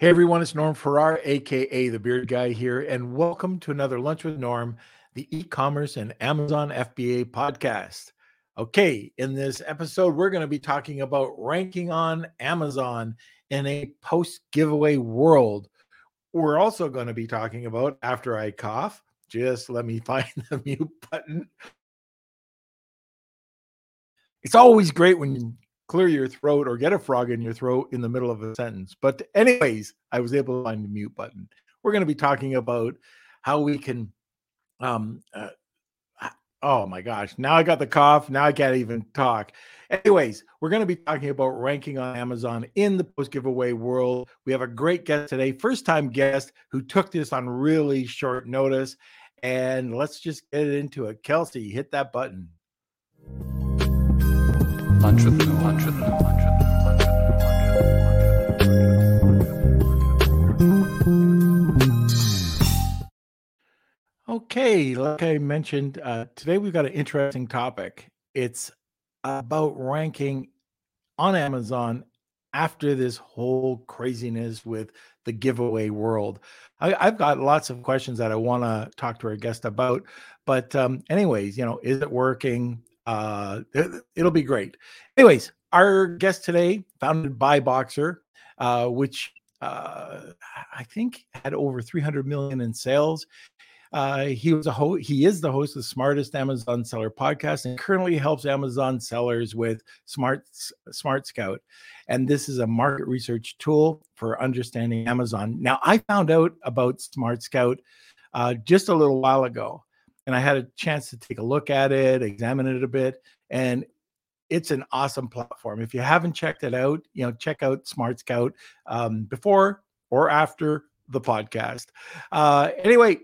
Hey everyone, it's Norm Farrar, aka the Beard Guy here, and welcome to another Lunch with Norm, the e-commerce and Amazon FBA podcast. Okay, in this episode, we're going to be talking about ranking on Amazon in a post giveaway world. We're also going to be talking about after I cough. Just let me find the mute button. It's always great when you hmm. Clear your throat or get a frog in your throat in the middle of a sentence. But, anyways, I was able to find the mute button. We're going to be talking about how we can. Um, uh, oh my gosh, now I got the cough. Now I can't even talk. Anyways, we're going to be talking about ranking on Amazon in the post giveaway world. We have a great guest today, first time guest who took this on really short notice. And let's just get into it. Kelsey, hit that button. Okay, like I mentioned, uh, today we've got an interesting topic. It's about ranking on Amazon after this whole craziness with the giveaway world. I, have got lots of questions that I want to talk to our guest about. But, um, anyways, you know, is it working? Uh, it'll be great. Anyways, our guest today, founded BuyBoxer, uh, which uh, I think had over 300 million in sales. Uh, he was a ho- he is the host of the smartest Amazon seller podcast and currently helps Amazon sellers with Smart Smart Scout. And this is a market research tool for understanding Amazon. Now, I found out about Smart Scout uh, just a little while ago and I had a chance to take a look at it, examine it a bit, and it's an awesome platform. If you haven't checked it out, you know, check out Smart Scout um, before or after the podcast. Uh, anyway,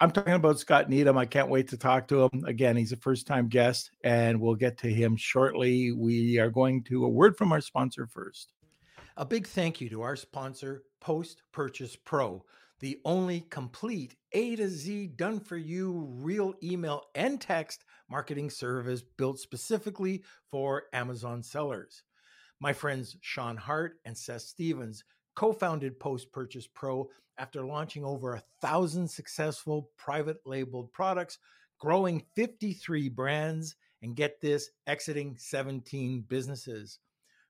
I'm talking about Scott Needham. I can't wait to talk to him again. He's a first time guest, and we'll get to him shortly. We are going to a word from our sponsor first. A big thank you to our sponsor, Post Purchase Pro the only complete A to Z done for you real email and text marketing service built specifically for Amazon sellers. My friends Sean Hart and Seth Stevens co founded Post Purchase Pro after launching over a thousand successful private labeled products, growing 53 brands, and get this, exiting 17 businesses.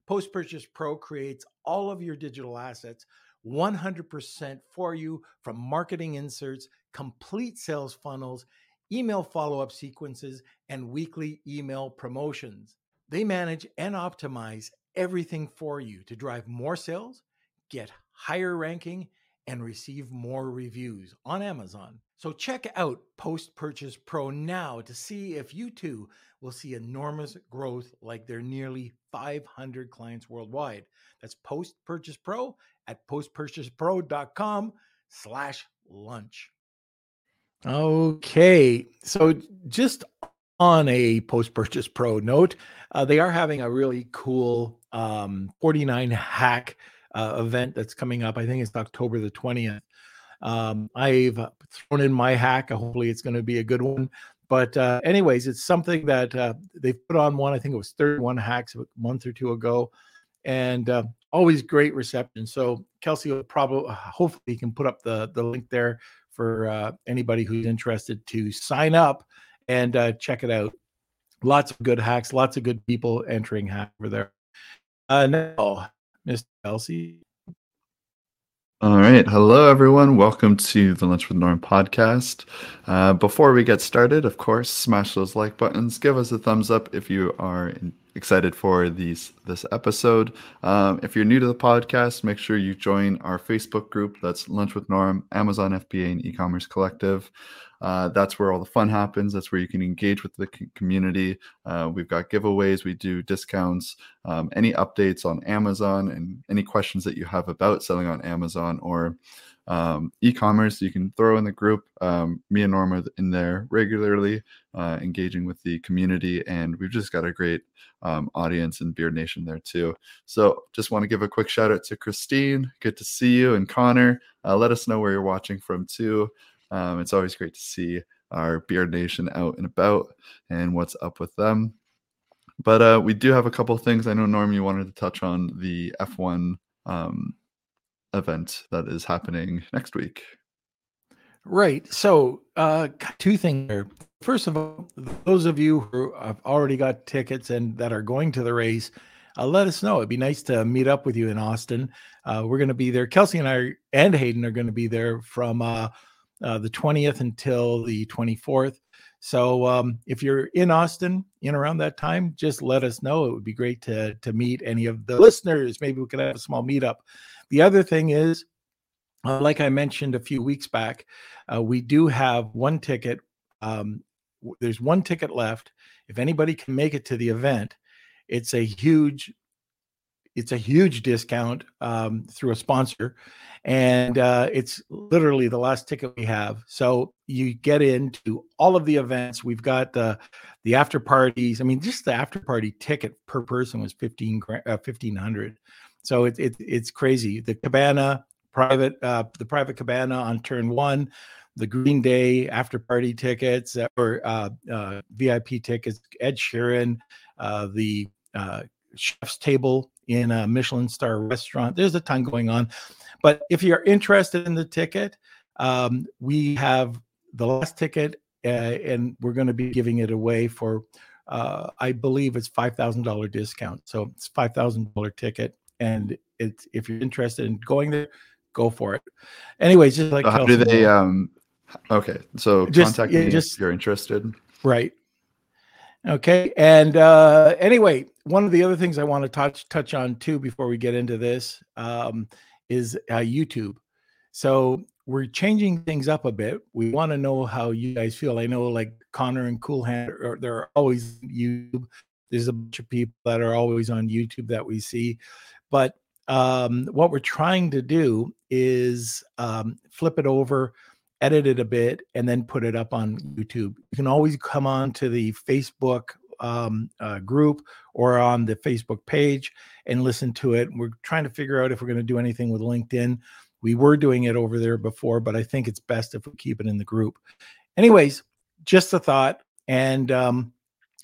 Post Purchase Pro creates all of your digital assets 100% for you from marketing inserts, complete sales funnels, email follow up sequences, and weekly email promotions. They manage and optimize everything for you to drive more sales, get higher ranking, and receive more reviews on Amazon. So check out Post Purchase Pro now to see if you too will see enormous growth like their nearly 500 clients worldwide. That's Post Purchase Pro at postpurchasepro.com slash lunch. Okay. So just on a post purchase pro note, uh, they are having a really cool um, 49 hack uh, event that's coming up. I think it's October the 20th. Um, I've thrown in my hack. Hopefully, it's going to be a good one. But, uh, anyways, it's something that uh, they put on one. I think it was 31 hacks a month or two ago and uh, always great reception. So Kelsey will probably, uh, hopefully, he can put up the the link there for uh, anybody who's interested to sign up and uh, check it out. Lots of good hacks, lots of good people entering hack over there. Uh, now, Mr. Kelsey. All right. Hello, everyone. Welcome to the Lunch with Norm podcast. Uh, before we get started, of course, smash those like buttons. Give us a thumbs up if you are excited for these this episode. Um, if you're new to the podcast, make sure you join our Facebook group. That's Lunch with Norm, Amazon FBA, and E-commerce Collective. Uh, that's where all the fun happens. That's where you can engage with the community. Uh, we've got giveaways, we do discounts, um, any updates on Amazon, and any questions that you have about selling on Amazon or um, e-commerce you can throw in the group. Um, me and norm are in there regularly uh, engaging with the community and we've just got a great um, audience in beard nation there too. So just want to give a quick shout out to christine. Good to see you. And connor uh, let us know where you're watching from too um, it's always great to see our beard nation out and about and what's up with them but uh, we do have a couple things i know norm you wanted to touch on the f1 um, event that is happening next week. Right. So, uh, two things there. First of all, those of you who have already got tickets and that are going to the race, uh, let us know. It'd be nice to meet up with you in Austin. Uh, we're going to be there. Kelsey and I and Hayden are going to be there from uh, the 20th until the 24th. So um, if you're in Austin in around that time, just let us know. It would be great to to meet any of the listeners. Maybe we could have a small meetup. The other thing is, uh, like I mentioned a few weeks back, uh, we do have one ticket. Um, there's one ticket left. If anybody can make it to the event, it's a huge, it's a huge discount um, through a sponsor, and uh, it's literally the last ticket we have. So you get into all of the events. We've got the the after parties. I mean, just the after party ticket per person was fifteen uh, fifteen hundred. So it, it it's crazy. The cabana private uh, the private cabana on turn one the Green Day after party tickets or uh, uh, VIP tickets, Ed Sheeran, uh, the chef's table in a Michelin star restaurant. There's a ton going on. But if you're interested in the ticket, um, we have the last ticket uh, and we're going to be giving it away for, I believe it's $5,000 discount. So it's $5,000 ticket. And it's, if you're interested in going there, go for it. Anyways, just like so how do they um Okay, so just, contact me just, if you're interested. Right. Okay, and uh, anyway, one of the other things I want to touch touch on too before we get into this um, is uh, YouTube. So we're changing things up a bit. We want to know how you guys feel. I know like Connor and Cool Hand, are, they're always YouTube. There's a bunch of people that are always on YouTube that we see, but um, what we're trying to do is um, flip it over edit it a bit, and then put it up on YouTube. You can always come on to the Facebook um, uh, group or on the Facebook page and listen to it. We're trying to figure out if we're going to do anything with LinkedIn. We were doing it over there before, but I think it's best if we keep it in the group. Anyways, just a thought, and um,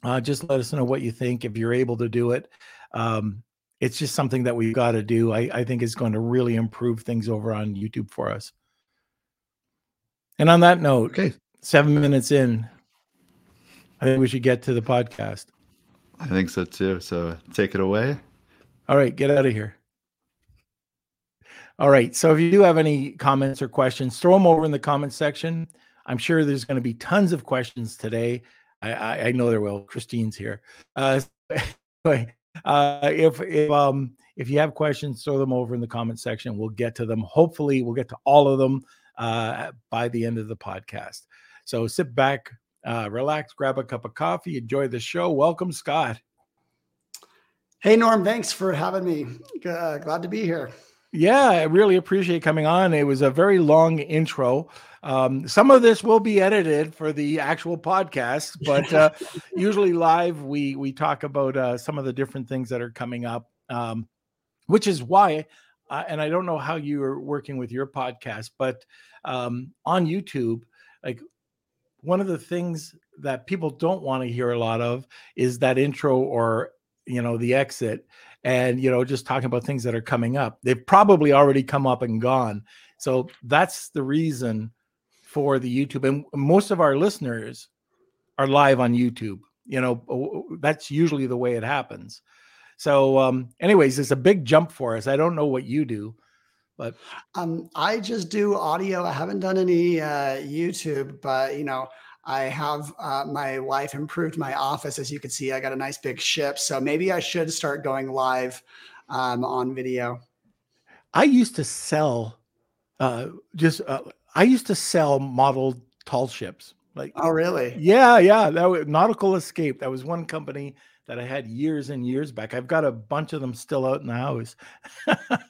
uh, just let us know what you think if you're able to do it. Um, it's just something that we've got to do. I, I think is going to really improve things over on YouTube for us. And on that note, okay, seven minutes in, I think we should get to the podcast. I think so too. So take it away. All right, get out of here. All right. So if you do have any comments or questions, throw them over in the comments section. I'm sure there's going to be tons of questions today. I, I, I know there will. Christine's here. Uh, anyway, uh, if if um if you have questions, throw them over in the comment section. We'll get to them. Hopefully, we'll get to all of them uh, by the end of the podcast. So sit back, uh, relax, grab a cup of coffee, enjoy the show. Welcome, Scott. Hey, Norm. Thanks for having me. Uh, glad to be here. Yeah, I really appreciate coming on. It was a very long intro. Um, some of this will be edited for the actual podcast, but uh, usually live we we talk about uh, some of the different things that are coming up, um, which is why. Uh, and I don't know how you are working with your podcast, but um, on YouTube, like one of the things that people don't want to hear a lot of is that intro or you know the exit and you know just talking about things that are coming up. They've probably already come up and gone. So that's the reason for the youtube and most of our listeners are live on youtube you know that's usually the way it happens. So um anyways it's a big jump for us. I don't know what you do but um, I just do audio. I haven't done any uh, YouTube, but you know, I have uh, my wife improved my office. As you can see, I got a nice big ship. So maybe I should start going live um, on video. I used to sell, uh, just uh, I used to sell model tall ships. Like, oh really? Yeah, yeah. That was Nautical Escape. That was one company that I had years and years back. I've got a bunch of them still out in the house.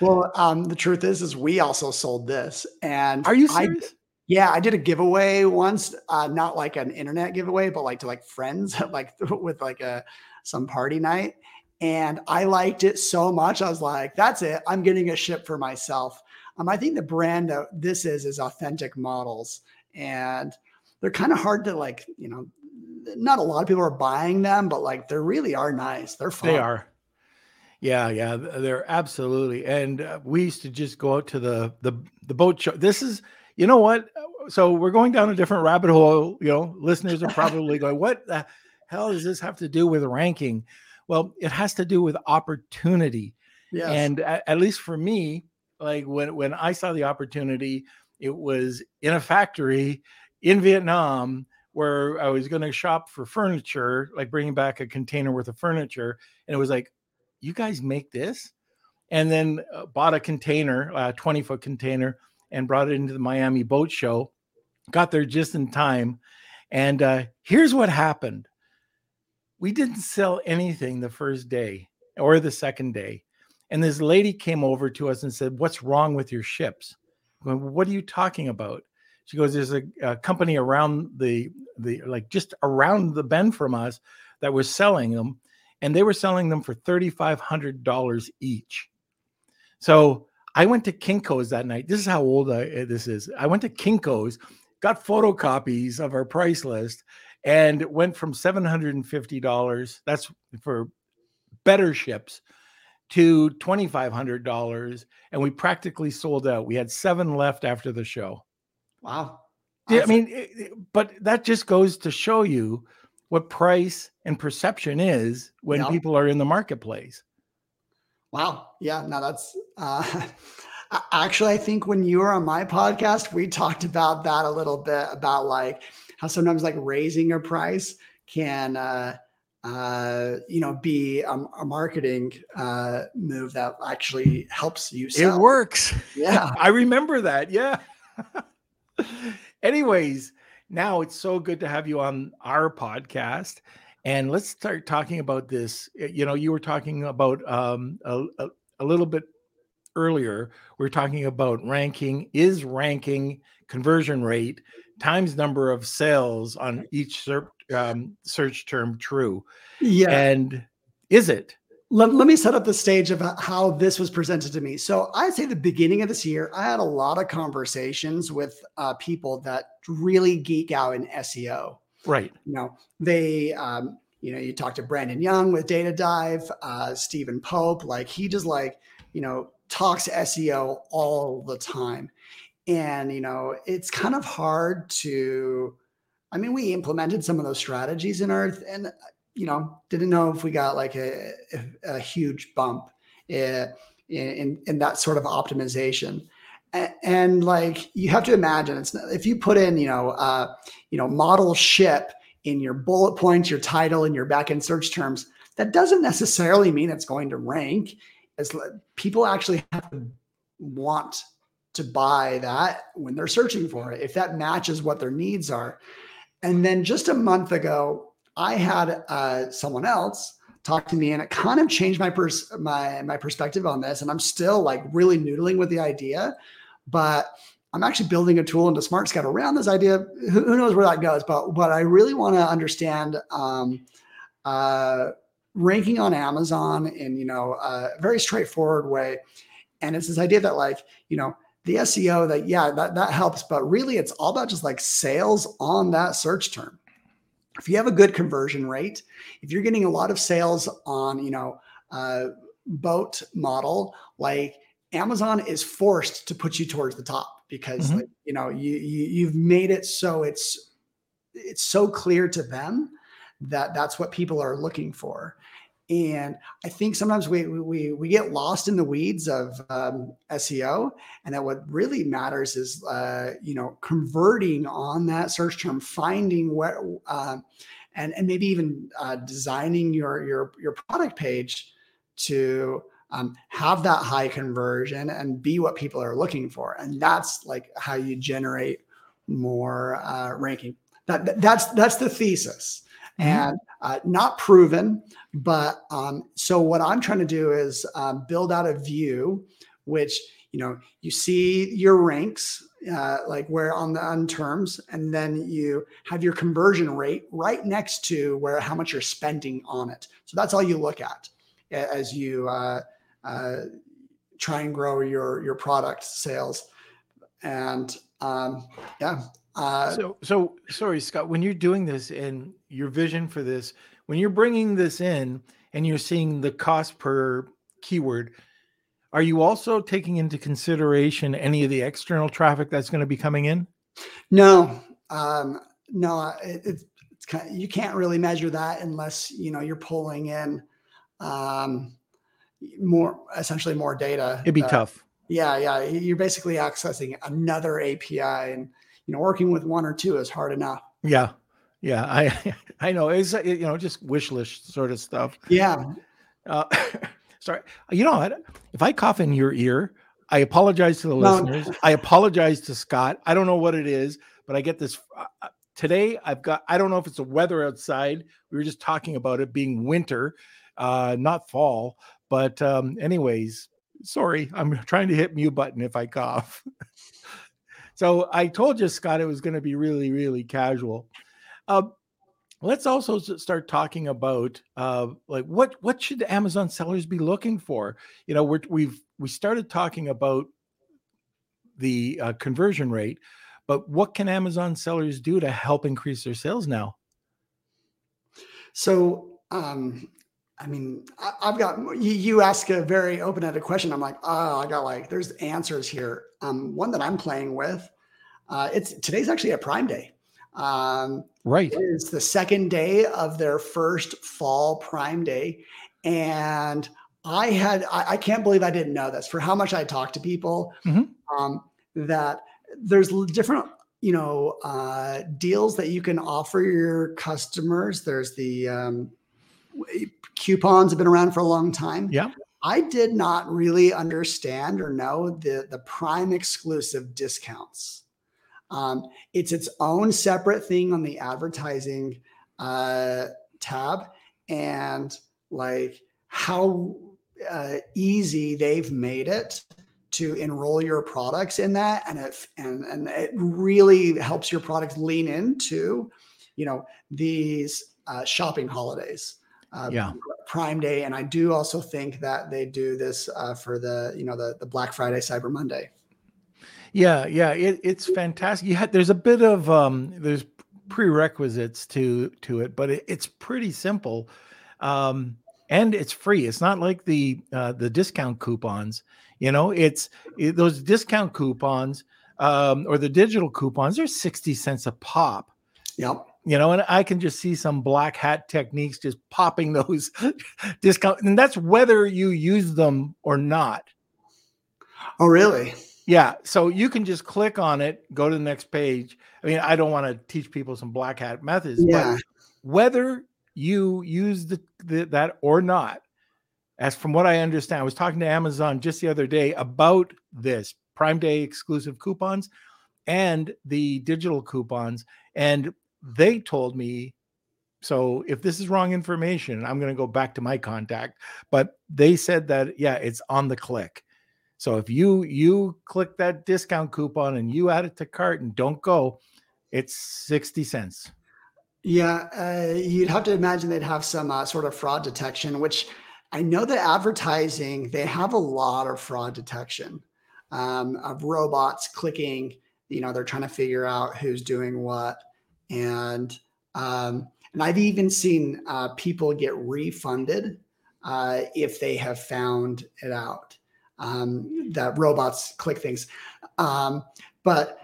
Well, um, the truth is, is we also sold this, and are you serious? I, yeah, I did a giveaway once, uh, not like an internet giveaway, but like to like friends, like with like a some party night, and I liked it so much. I was like, "That's it. I'm getting a ship for myself." Um, I think the brand that this is is authentic models, and they're kind of hard to like, you know, not a lot of people are buying them, but like they really are nice. They're fun. They are. Yeah, yeah, they're absolutely. And uh, we used to just go out to the the the boat show. This is, you know what? So we're going down a different rabbit hole. You know, listeners are probably going, "What the hell does this have to do with ranking?" Well, it has to do with opportunity. Yes. And at, at least for me, like when when I saw the opportunity, it was in a factory in Vietnam where I was going to shop for furniture, like bringing back a container worth of furniture, and it was like, "You guys make this?" And then uh, bought a container, a 20 foot container, and brought it into the Miami Boat Show. Got there just in time, and uh, here's what happened: we didn't sell anything the first day or the second day. And this lady came over to us and said, What's wrong with your ships? Going, what are you talking about? She goes, There's a, a, company around the the like just around the bend from us that was selling them, and they were selling them for $3,500 each. So I went to Kinko's that night. This is how old I, eh, this is. I went to Kinko's, got photocopies of our price list, and went from $750 that's for better ships to $2500 and we practically sold out we had seven left after the show wow yeah, i mean eh, eh, but that just goes to show you what price and perception is when yep. people are in the marketplace wow yeah no that's uh actually i think when you were on my podcast we talked about that a little bit about like how sometimes like raising a price can uh, uh, you know be a, a marketing uh, move that actually helps you sell. It works. Yeah, I remember that. Yeah. Anyways, now it's so good to have you on our podcast. And let's start talking about this. You know, you were talking about um, a, a, a little bit earlier. We are talking about ranking. Is ranking conversion rate times number of sales on each ser- um, search term true? Yeah. And is it? Let, let me set up the stage of how this was presented to me. So I'd say the beginning of this year, I had a lot of conversations with uh, people that really geek out in SEO. Right. You know, they, um, you know, you talk to Brandon Young with Data Dive, uh, Stephen Pope, like he just like, you know, talks SEO all the time and you know it's kind of hard to i mean we implemented some of those strategies in earth and you know didn't know if we got like a, a, huge bump in, in, in that sort of optimization and, and, like you have to imagine it's if you put in you know uh, you know model ship in your bullet points your title and your backend search terms that doesn't necessarily mean it's going to rank as people actually have to want to buy that when they're searching for it, if that matches what their needs are. And then just a month ago, I had uh, someone else talk to me, and it kind of changed my pers- my my perspective on this. And I'm still like really noodling with the idea, but I'm actually building a tool into SmartScout around this idea. Who, who knows where that goes? But but I really want to understand. Um, uh, ranking on Amazon in you know a very straightforward way, and it's this idea that like you know the SEO that yeah that that helps, but really it's all about just like sales on that search term. If you have a good conversion rate, if you're getting a lot of sales on you know uh, boat model, like Amazon is forced to put you towards the top because mm-hmm. like, you know you, you you've made it so it's it's so clear to them that that's what people are looking for and I think sometimes we we we get lost in the weeds of um, SEO, and that what really matters is uh, you know converting on that search term, finding what, uh, and and maybe even uh, designing your your your product page to um, have that high conversion and be what people are looking for, and that's like how you generate more uh, ranking. That that's that's the thesis. And uh, not proven. But um, so what I'm trying to do is um, build out a view, which you know you see your ranks uh, like where on the on terms, and then you have your conversion rate right next to where how much you're spending on it. So that's all you look at as you uh, uh, try and grow your your product sales. And um, yeah, uh, so, so sorry, Scott. When you're doing this and your vision for this, when you're bringing this in and you're seeing the cost per keyword. Are you also taking into consideration any of the external traffic that's going to be coming in? No, um, no, it, it's, it's kind of, you can't really measure that unless you know you're pulling in um, more, essentially more data. It'd be uh, tough. Yeah, yeah, you're basically accessing another API, and you know working with one or two is hard enough. Yeah, yeah, I I know. It's you know just wish list sort of stuff. Yeah. Uh, sorry, you know what? If I cough in your ear, I apologize to the No. listeners. I apologize to Scott. I don't know what it is, but I get this uh, uh, today. I've got. I don't know if it's the weather outside. We were just talking about it being winter, uh, not fall. But um, anyways, sorry. I'm trying to hit mute button if I cough. so I told you, Scott, it was going to be really, really casual. Uh, let's also start talking about uh, like what what should Amazon sellers be looking for? You know, we're, we've we started talking about the uh, conversion rate, but what can Amazon sellers do to help increase their sales now? So, um, I mean, I, I've got you, you ask a very open-ended question. I'm like, oh, I got like, there's answers here. Um, one that I'm playing with. Uh, it's today's actually a Prime Day. Um, Right. it's the second day of their first fall Prime Day, and I had I, I can't believe I didn't know this for how much I talked to people Mhm. um, that there's different you know uh, deals that you can offer your customers. There's the um, coupons have been around for a long time. Yeah. I did not really understand or know the the Prime exclusive discounts. Um, it's its own separate thing on the advertising uh, tab, and like how uh, easy they've made it to enroll your products in that, and it and and it really helps your products lean into, you know, these uh, shopping holidays. Uh, Yeah. Prime Day, and I do also think that they do this uh, for the you know the the Black Friday, Cyber Monday. Yeah, yeah, it, it's fantastic. You had there's a bit of um there's prerequisites to to it, but it, it's pretty simple. Um and it's free. It's not like the uh the discount coupons. You know, it's it, those discount coupons um or the digital coupons, they're 60 cents a pop. Yep. You know, and I can just see some black hat techniques just popping those discount and that's whether you use them or not. Oh, really? Yeah, so you can just click on it, go to the next page. I mean, I don't want to teach people some black hat methods, Yeah. but whether you use the, the that or not, as from what I understand, I was talking to Amazon just the other day about this Prime Day exclusive coupons and the digital coupons, and they told me. So if this is wrong information, I'm going to go back to my contact. But they said that yeah, it's on the click. So if you you click that discount coupon and you add it to cart and don't go, it's 60 cents. Yeah, uh, you'd have to imagine they'd have some uh, sort of fraud detection, which I know that advertising they have a lot of fraud detection um, of robots clicking. You know, they're trying to figure out who's doing what, and um, and I've even seen uh, people get refunded uh, if they have found it out um, that robots click things. Um, but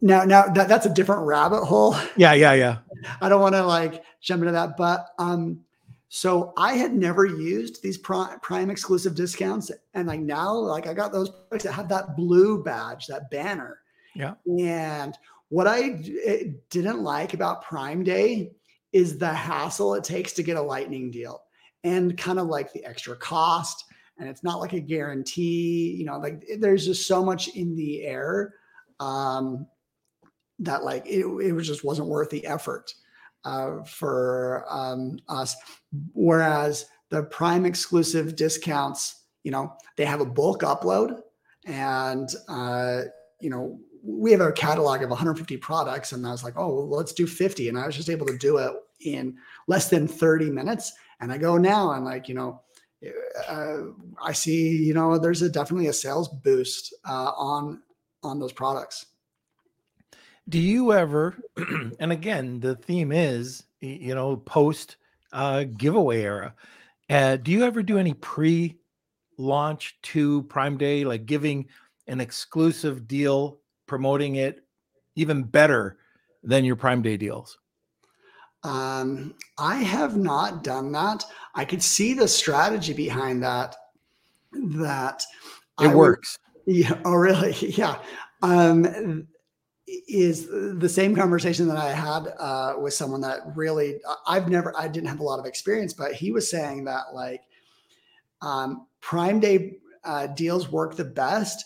now, now that, that's a different rabbit hole. Yeah, yeah, yeah. I don't want to like jump into that, but um, so I had never used these prime, prime exclusive discounts, and like now, like I got those products that have that blue badge, that banner. Yeah. And what I eh, didn't like about Prime Day is the hassle it takes to get a lightning deal, and kind of like the extra cost, and it's not like a guarantee. You know, like there's just so much in the air. Um, that like it, it was just wasn't worth the effort uh, for um, us. Whereas the Prime exclusive discounts, you know, they have a bulk upload, and uh, you know we have a catalog of 150 products, and I was like, oh, well, let's do 50, and I was just able to do it in less than 30 minutes. And I go now, and like you know. Uh, I see, you know, there's a definitely a sales boost uh, on on those products. Do you ever, and again, the theme is, you know, post uh, giveaway era. Uh, do you ever do any pre launch to Prime Day, like giving an exclusive deal, promoting it even better than your Prime Day deals? Um, I have not done that. I could see the strategy behind that. That it I works. Would, yeah. Oh, really? Yeah. Um, is the same conversation that I had uh, with someone that really I've never I didn't have a lot of experience, but he was saying that like um, Prime Day uh, deals work the best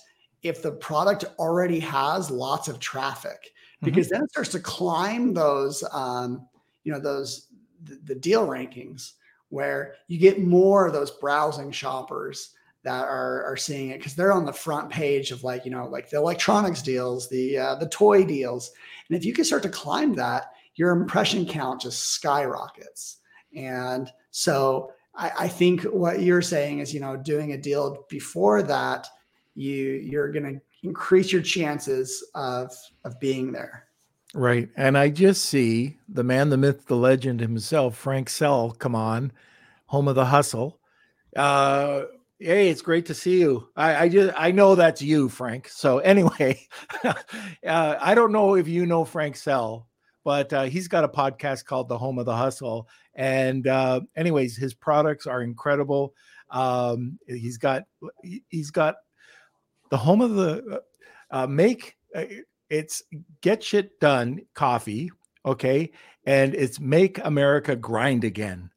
if the product already has lots of traffic mm-hmm. because mm-hmm. then it starts to climb those um, you know those the, the deal rankings where you get more of those browsing shoppers that are are seeing it because they're on the front page of like you know like the electronics deals, the uh, the toy deals, and if you can start to climb that, your impression count just skyrockets. And so I, I think what you're saying is you know doing a deal before that, you you're going to increase your chances of of being there. Right. And I just see the man, the myth, the legend himself, Frank Sell, come on, home of the hustle. Uh, Hey, it's great to see you. I, I just I know that's you, Frank. So anyway, uh, I don't know if you know Frank Sell, but uh, he's got a podcast called The Home of the Hustle. And uh, anyways, his products are incredible. Um, he's got he's got the home of the uh, uh make uh, it's get shit done coffee, okay, and it's make America grind again.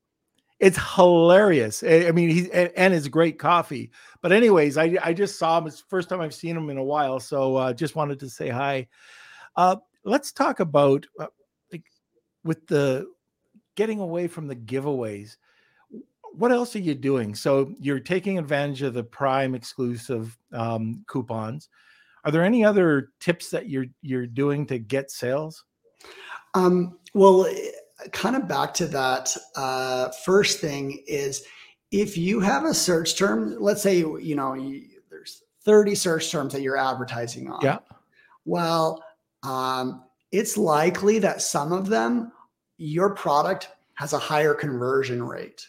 It's hilarious. I mean, he's and it's great coffee. But anyways, I I just saw him. It's first time I've seen him in a while, so uh, just wanted to say hi. Uh, let's talk about uh, with the getting away from the giveaways. What else are you doing? So you're taking advantage of the Prime exclusive um, coupons. Are there any other tips that you're you're doing to get sales? Um, well kind of back to that uh, first thing is if you have a search term, let's say you know you, there's 30 search terms that you're advertising on. Yeah. Well, um, it's likely that some of them your product has a higher conversion rate.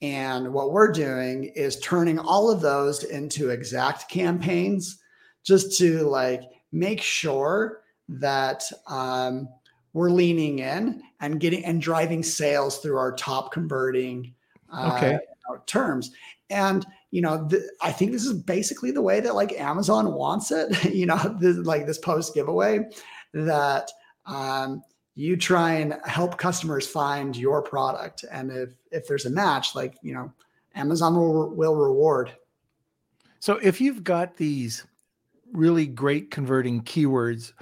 And what we're doing is turning all of those into exact campaigns just to like make sure that um, we're leaning in and getting and driving sales through our top converting uh, okay. terms. And you know, the, I think this is basically the way that like Amazon wants it. you know, this, like this post giveaway that um, you try and help customers find your product, and if if there's a match, like you know, Amazon will will reward. So if you've got these really great converting keywords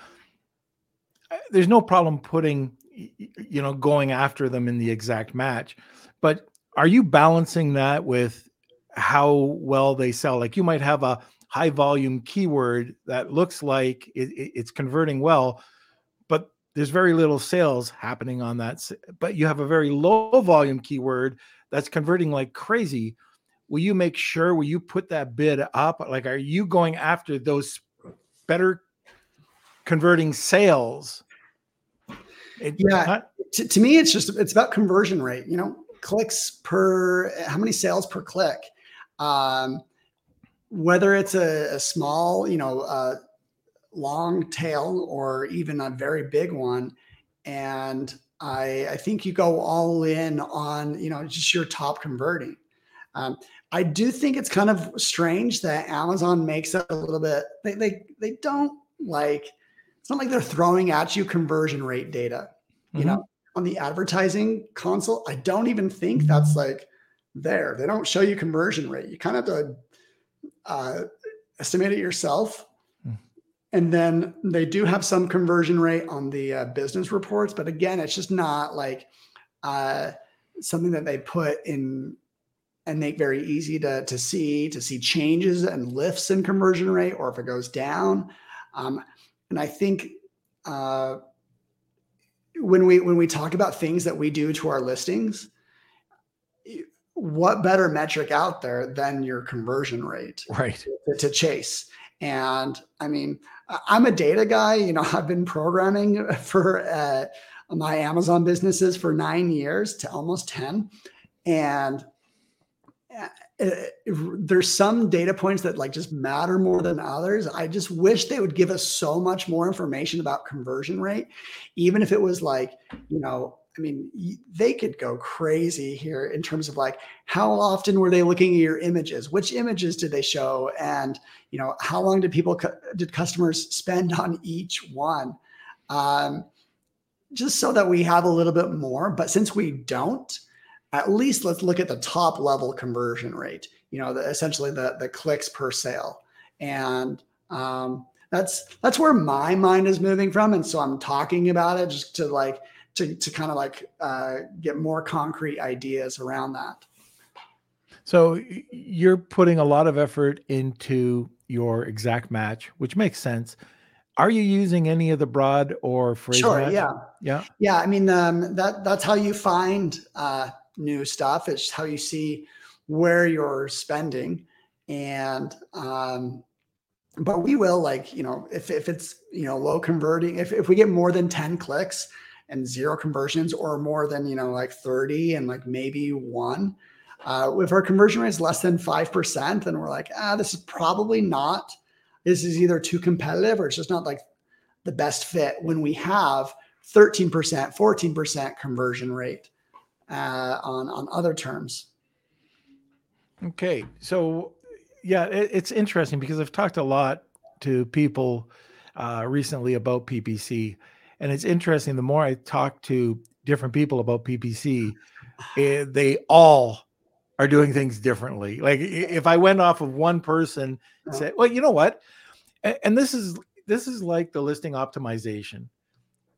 uh, there's no problem putting you know going after them in the exact match. But are you balancing that with how well they sell? Like you might have a high volume keyword that looks like it, it's converting well there's very little sales happening on that but you have a very low volume keyword that's converting like crazy will you make sure will you put that bid up like are you going after those better converting sales it, yeah, not- to, to me, it's just it's about conversion rate. You know, clicks per how many sales per click. Um, whether it's a, a small, you know, uh, long tail or even a very big one, and I, I think you go all in on you know just your top converting. Um, I do think it's kind of strange that Amazon makes it a little bit. They they they don't like it's not like they're throwing at you conversion rate data. You mm-hmm. know, on the advertising console, I don't even think that's like there. They don't show you conversion rate. You kind of have to uh, estimate it yourself. And then they do have some conversion rate on the uh, business reports, but again, it's just not like uh, something that they put in and make very easy to, to see to see changes and lifts in conversion rate or if it goes down. Um, and I think uh, when we when we talk about things that we do to our listings, what better metric out there than your conversion rate, right? To, to chase. And I mean, I'm a data guy. You know, I've been programming for uh, my Amazon businesses for nine years to almost ten, and it, there's some data points that like just matter more than others. I just wish they would give us so much more information about conversion rate, even if it was like, you know, I mean, they could go crazy here in terms of like how often were they looking at your images? Which images did they show? And you know, how long did people did customers spend on each one? Um, just so that we have a little bit more. But since we don't, at least let's look at the top level conversion rate. You know, the, essentially the the clicks per sale, and um, that's that's where my mind is moving from. And so I'm talking about it just to like to to kind of like uh, get more concrete ideas around that. So you're putting a lot of effort into your exact match, which makes sense. Are you using any of the broad or phrase? Sure. Match? Yeah. Yeah. Yeah. I mean, um, that that's how you find uh, new stuff. It's how you see where you're spending, and um, but we will like you know if if it's you know low converting if if we get more than ten clicks and zero conversions or more than you know like 30 and like maybe one. Uh, if our conversion rate is less than 5% then we're like ah this is probably not this is either too competitive or it's just not like the best fit when we have 13% 14% conversion rate uh, on on other terms. Okay so yeah it, it's interesting because i've talked a lot to people uh, recently about ppc and it's interesting. The more I talk to different people about PPC, eh, they all are doing things differently. Like if I went off of one person and said, "Well, you know what," and this is this is like the listing optimization.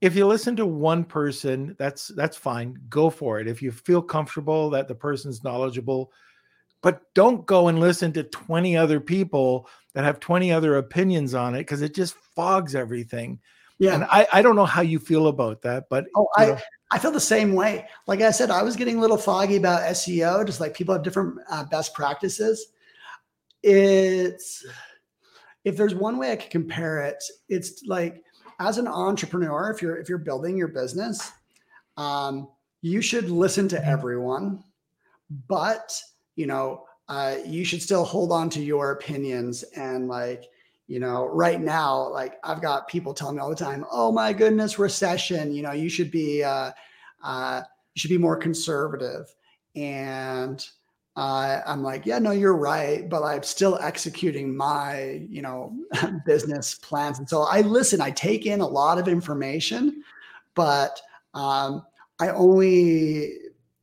If you listen to one person, that's that's fine. Go for it. If you feel comfortable that the person's knowledgeable, but don't go and listen to 20 other people that have 20 other opinions on it because it just fogs everything. Yeah. And I, I don't know how you feel about that, but oh, I, I feel the same way. Like I said, I was getting a little foggy about SEO, just like people have different uh, best practices. It's if there's one way I could compare it, it's like as an entrepreneur, if you're if you're building your business, um, you should listen to everyone, but you know, uh, you should still hold on to your opinions and like you know right now like i've got people telling me all the time oh my goodness recession you know you should be uh, uh you should be more conservative. And uh, i'm like yeah no you're right but i'm still executing my you know business plans. And so i listen i take in a lot of information but um i only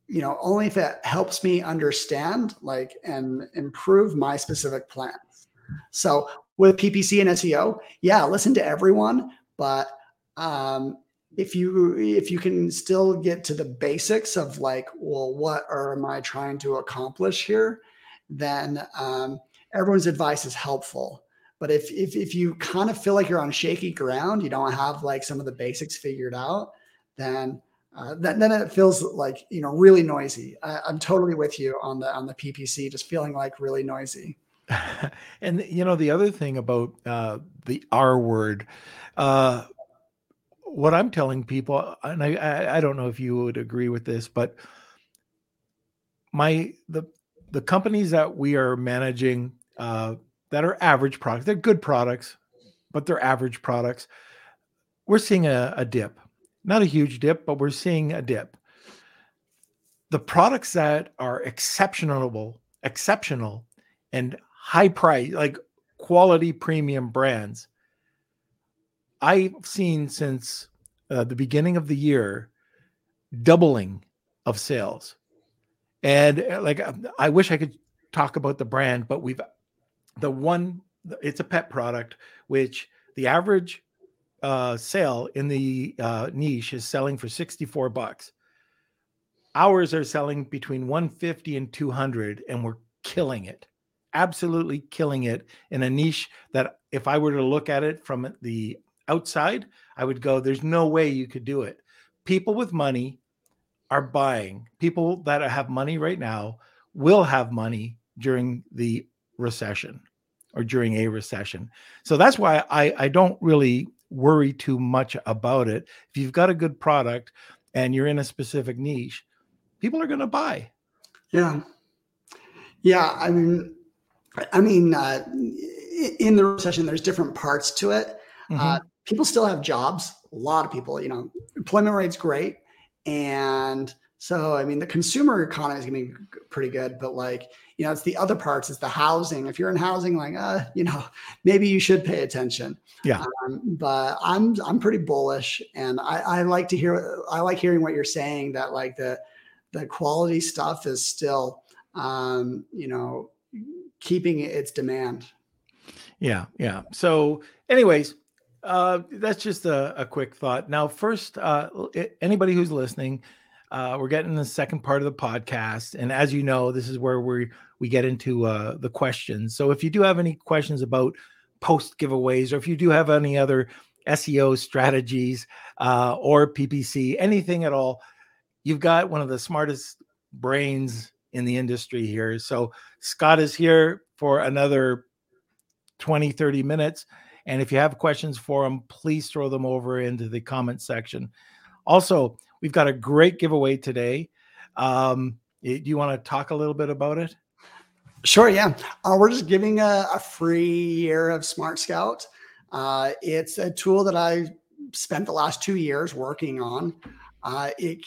you know only if it helps me understand like and improve my specific plans. So with PPC and SEO, yeah, listen to everyone, but um, if you if you can still get to the basics of like, well, what are, am I trying to accomplish here? Then um, everyone's advice is helpful. But if, if if you kind of feel like you're on shaky ground, you don't have like some of the basics figured out, then uh, then, then it feels like you know really noisy. I, I'm totally with you on the on the PPC, just feeling like really noisy. and you know the other thing about uh, the R word, uh, what I'm telling people, and I, I don't know if you would agree with this, but my the the companies that we are managing uh, that are average products, they're good products, but they're average products. We're seeing a, a dip, not a huge dip, but we're seeing a dip. The products that are exceptional, exceptional, and high price, like quality premium brands. I've seen since uh, the beginning of the year doubling of sales. And uh, like, uh, I wish I could talk about the brand, but we've the one, it's a pet product, which the average uh, sale in the uh, niche is selling for 64 bucks. Ours are selling between 150 and 200, and we're killing it absolutely killing it in a niche that if I were to look at it from the outside, I would go, there's no way you could do it. People with money are buying. People that have money right now will have money during the recession or during a recession. So that's why I, I don't really worry too much about it. If you've got a good product and you're in a specific niche, people are going to buy. Yeah. Yeah, I mean, I mean, uh, in the recession, there's different parts to it. Mm-hmm. Uh, people still have jobs. A lot of people, you know, employment rate's great, and so I mean, the consumer economy is going to be pretty good. But like, you know, it's the other parts. It's the housing. If you're in housing, like, uh, you know, maybe you should pay attention. Yeah. Um, but I'm I'm pretty bullish, and I, I like to hear. I like hearing what you're saying. That like the the quality stuff is still, um, you know, keeping its demand. Yeah, yeah. So, anyways, uh, that's just a, a quick thought. Now, first, uh, anybody who's listening, uh, we're getting the second part of the podcast, and as you know, this is where we we get into uh, the questions. So, if you do have any questions about post giveaways, or if you do have any other SEO strategies uh, or PPC, anything at all, you've got one of the smartest brains in the industry here. So, Scott is here for another 20, 30 minutes. And if you have questions for him, please throw them over into the comment section. Also, we've got a great giveaway today. Um, do you want to talk a little bit about it? Sure, yeah. Uh, we're just giving a, a, free year of Smart Scout. Uh, it's a tool that I spent the last two years working on. Uh, it,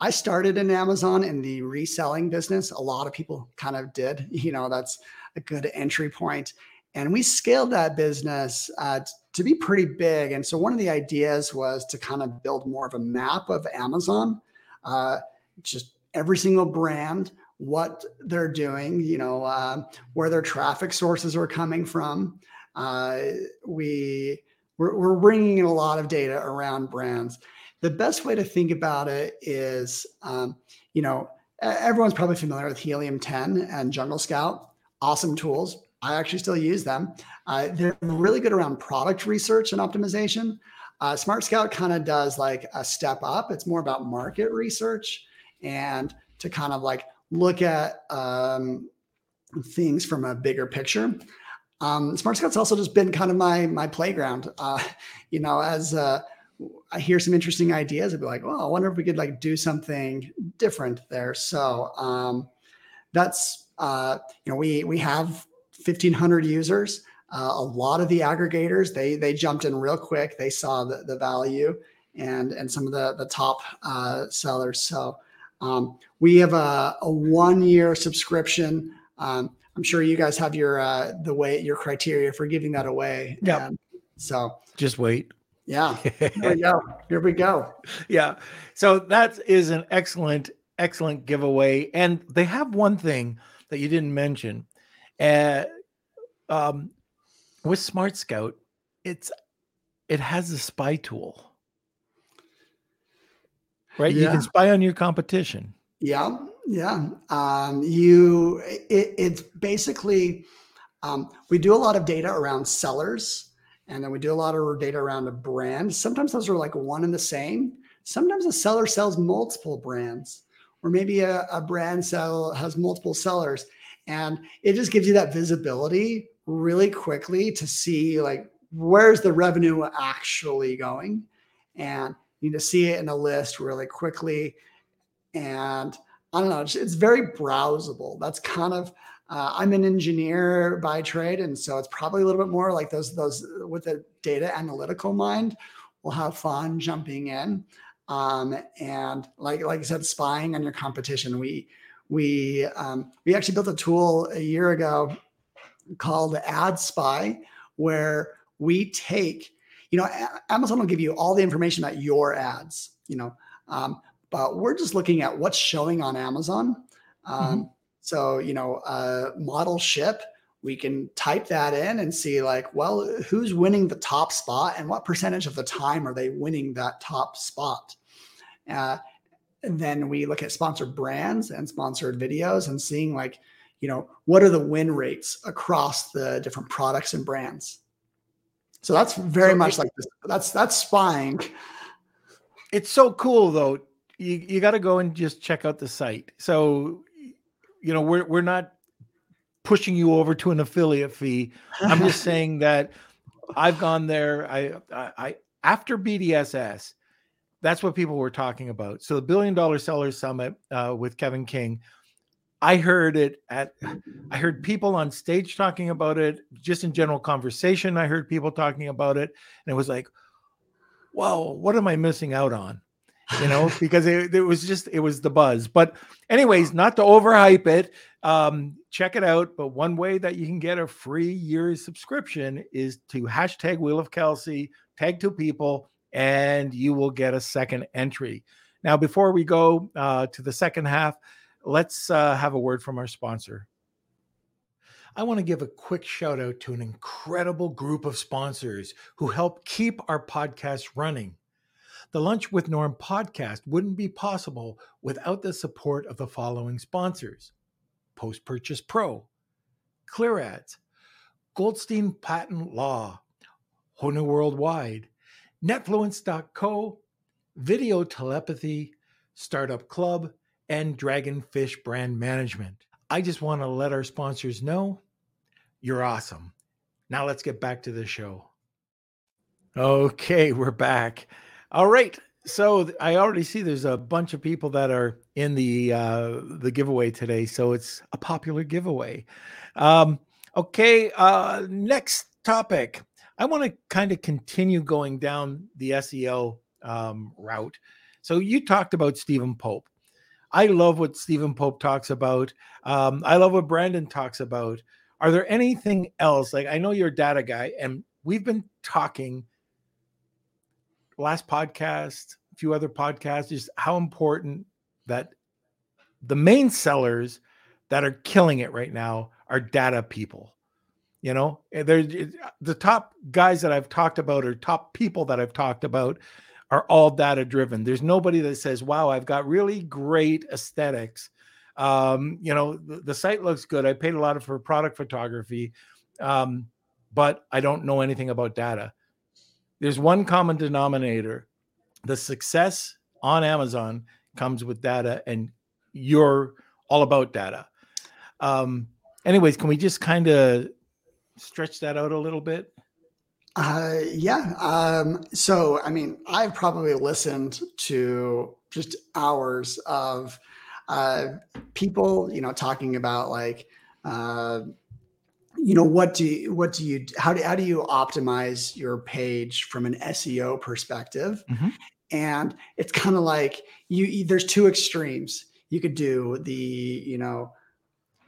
I started in Amazon in the reselling business. A lot of people kind of did. You know, that's a good entry point. And we scaled that business uh, to be pretty big. And so one of the ideas was to kind of build more of a map of Amazon, uh, just every single brand, what they're doing, you know, uh, where their traffic sources are coming from. Uh, we we're, we're bringing in a lot of data around brands. The best way to think about it is, um, you know, everyone's probably familiar with Helium 10 and Jungle Scout. Awesome tools I actually still use them. Uh, they're really good around product research and optimization. Uh, Smart Scout kind of does like a step up. It's more about market research and to kind of like look at um, things from a bigger picture. Um, Smart Scout's also just been kind of my my playground. Uh, you know, as I hear some interesting ideas, I'd be like, well, I wonder if we could like do something different there. So um, that's uh, you know, we we have 1,500 users. Uh, a lot of the aggregators they they jumped in real quick. They saw the, the value and and some of the the top uh, sellers. So um, we have a, a one year subscription. Um, I'm sure you guys have your uh, the way your criteria for giving that away. Yeah. So just wait. Yeah. Here we go. Here we go. Yeah. So that is an excellent excellent giveaway, and they have one thing that you didn't mention. Uh, um, with Smart Scout, it's it has a spy tool, right? Yeah. You can spy on your competition. Yeah, yeah. Um, you, it, it's basically um, we do a lot of data around sellers, and then we do a lot of data around a brand. Sometimes those are like one and the same. Sometimes a seller sells multiple brands, or maybe a, a brand sell has multiple sellers, and it just gives you that visibility really quickly to see like where's the revenue actually going and you need to see it in a list really quickly and i don't know it's, it's very browsable that's kind of uh, i'm an engineer by trade and so it's probably a little bit more like those those with a data analytical mind will have fun jumping in um, and like like i said spying on your competition we we um, we actually built a tool a year ago called Ad Spy, where we take, you know, Amazon will give you all the information about your ads, you know, um, but we're just looking at what's showing on Amazon. Um, mm-hmm. So, you know, uh, model ship, we can type that in and see like, well, who's winning the top spot and what percentage of the time are they winning that top spot? Uh, and then we look at sponsored brands and sponsored videos and seeing like, you know, what are the win rates across the different products and brands? So that's very much like this. That's that's spying. It's so cool though. You you got to go and just check out the site. So, you know, we're we're not pushing you over to an affiliate fee. I'm just saying that I've gone there. I, I, I after BDSS, that's what people were talking about. So the billion dollar sellers summit uh, with Kevin King I heard it at I heard people on stage talking about it, just in general conversation. I heard people talking about it, and it was like, whoa, what am I missing out on? You know, because it, it was just it was the buzz. But anyways, not to overhype it. Um, check it out. But one way that you can get a free year subscription is to hashtag Wheel of Kelsey, tag two people, and you will get a second entry. Now, before we go uh, to the second half, let's uh, have a word from our sponsor. I want to give a quick shout out to an incredible group of sponsors who help keep our podcast running. The Lunch with Norm podcast wouldn't be possible without the support of the following sponsors Post Purchase Pro, Clear Ads, Goldstein Patent Law, Honu Worldwide, Netfluence.co, Video Telepathy, Startup Club, and Dragonfish Brand Management. I just want to let our sponsors know you're awesome. Now let's get back to the show. Okay, we're back. All right. So I already see there's a bunch of people that are in the uh, the giveaway today. So it's a popular giveaway. Um, okay. Uh, next topic. I want to kind of continue going down the SEO um, route. So you talked about Stephen Pope. I love what Stephen Pope talks about. Um, I love what Brandon talks about. Are there anything else? Like I know you're a data guy, and we've been talking last podcast, a few other podcasts, just how important that the main sellers that are killing it right now are data people. You know, they're the top guys that I've talked about or top people that I've talked about are all data driven. There's nobody that says, "Wow, I've got really great aesthetics." Um, you know, the, the, site looks good. I paid a lot for product photography, um, but I don't know anything about data. There's one common denominator: the success on Amazon comes with data, and you're all about data. Um, anyways, can we just kind of stretch that out a little bit? Uh, yeah. Um, so, I mean, I've probably listened to just hours of uh, people, you know, talking about like, uh, you know, what do you, what do you, how do, how do you optimize your page from an SEO perspective? Mm-hmm. And it's kind of like you, there's two extremes. You could do the, you know,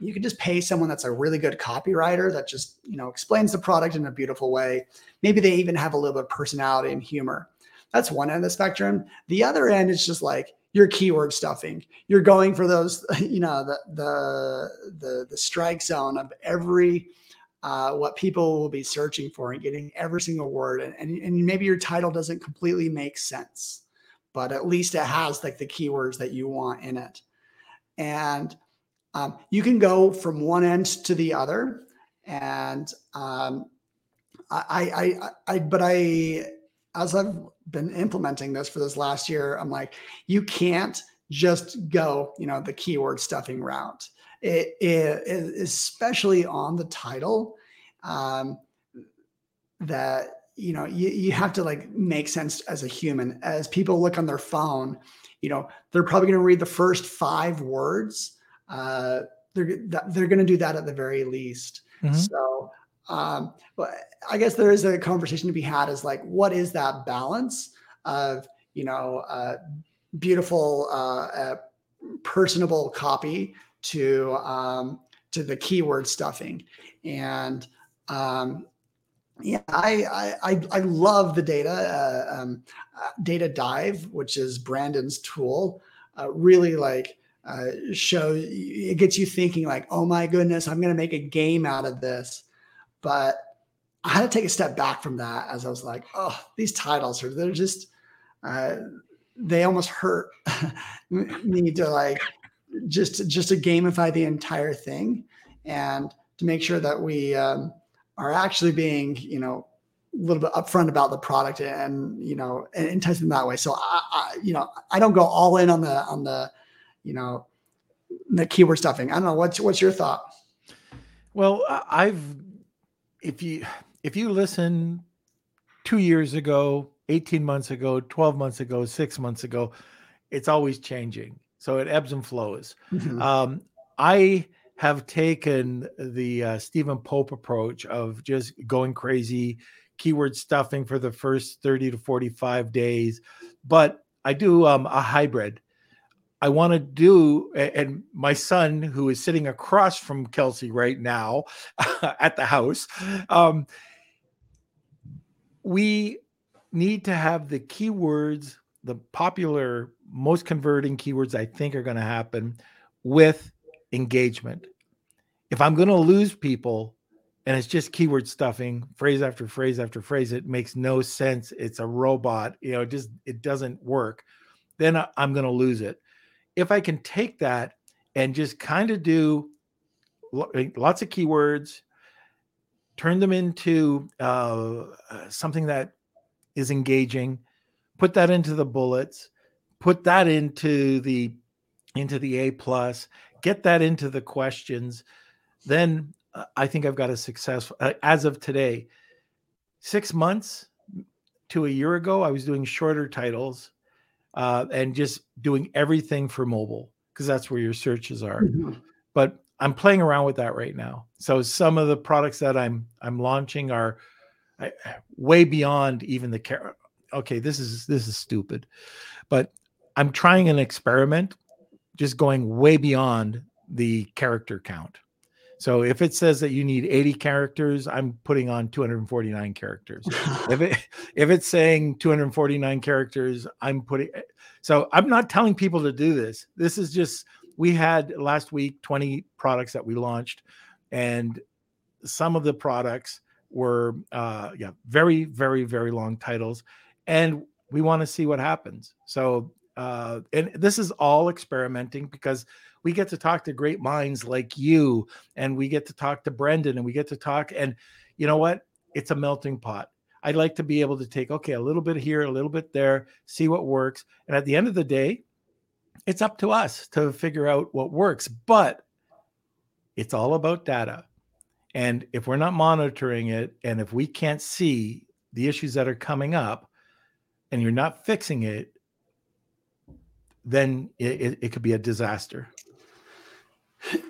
you could just pay someone that's a really good copywriter that just you know explains the product in a beautiful way maybe they even have a little bit of personality and humor that's one end of the spectrum the other end is just like your keyword stuffing. You're going for those you know the the the, the strike zone of every uh, what people will be searching for and getting every single word. And, and, and maybe your title doesn't completely make sense but at least it has like the keywords that you want in it. And um, you can go from one end to the other, and um, I, I, I, but I, as I've been implementing this for this last year, I'm like, you can't just go, you know, the keyword stuffing route. It, it especially on the title, um, that you know you, you have to like make sense as a human as people look on their phone you know they're probably going to read the first five words uh, they're they're going to do that at the very least. Mm-hmm. So, um, but I guess there is a conversation to be had. Is like, what is that balance of you know uh, beautiful, uh, uh, personable copy to um, to the keyword stuffing and um, yeah, I, I I love the data uh, um, uh, data dive, which is Brandon's tool. Uh, really like uh, show it gets you thinking like, oh my goodness, I'm going to make a game out of this. But I had to take a step back from that as I was like, oh, these titles are they're just uh, they almost hurt me to like just just to gamify the entire thing and to make sure that we um, are actually being you know a little bit upfront about the product and you know and enticing that way. So I, I you know I don't go all in on the on the you know, the keyword stuffing. I don't know. What's what's your thought? Well, I've if you if you listen two years ago, 18 months ago, 12 months ago, six months ago, it's always changing. So it ebbs and flows. Mm-hmm. Um, I have taken the uh, Stephen Pope approach of just going crazy, keyword stuffing for the first 30 to 45 days. But I do um, a hybrid. I want to do, and my son, who is sitting across from Kelsey right now at the house, um, we need to have the keywords, the popular, most converting keywords I think are going to happen with engagement. If I'm going to lose people and it's just keyword stuffing, phrase after phrase after phrase, it makes no sense. It's a robot, you know, it just it doesn't work. Then I'm going to lose it. If I can take that and just kind of do lots of keywords, turn them into uh, uh, something that is engaging, put that into the bullets, put that into the into the A plus, get that into the questions, then uh, I think I've got a successful uh, as of today. Six months to a year ago, I was doing shorter titles uh, and just doing everything for mobile because that's where your searches are. Mm-hmm. But I'm playing around with that right now. So some of the products that I'm I'm launching are way beyond even the care. Okay, this is this is stupid, but I'm trying an experiment, just going way beyond the character count. So if it says that you need 80 characters, I'm putting on 249 characters. if it if it's saying 249 characters, I'm putting so I'm not telling people to do this. This is just we had last week 20 products that we launched and some of the products were uh yeah, very very very long titles and we want to see what happens. So uh and this is all experimenting because we get to talk to great minds like you and we get to talk to Brendan and we get to talk and you know what? It's a melting pot. I'd like to be able to take okay, a little bit here, a little bit there, see what works. And at the end of the day, it's up to us to figure out what works, but it's all about data. And if we're not monitoring it and if we can't see the issues that are coming up and you're not fixing it, then it, it, it could be a disaster.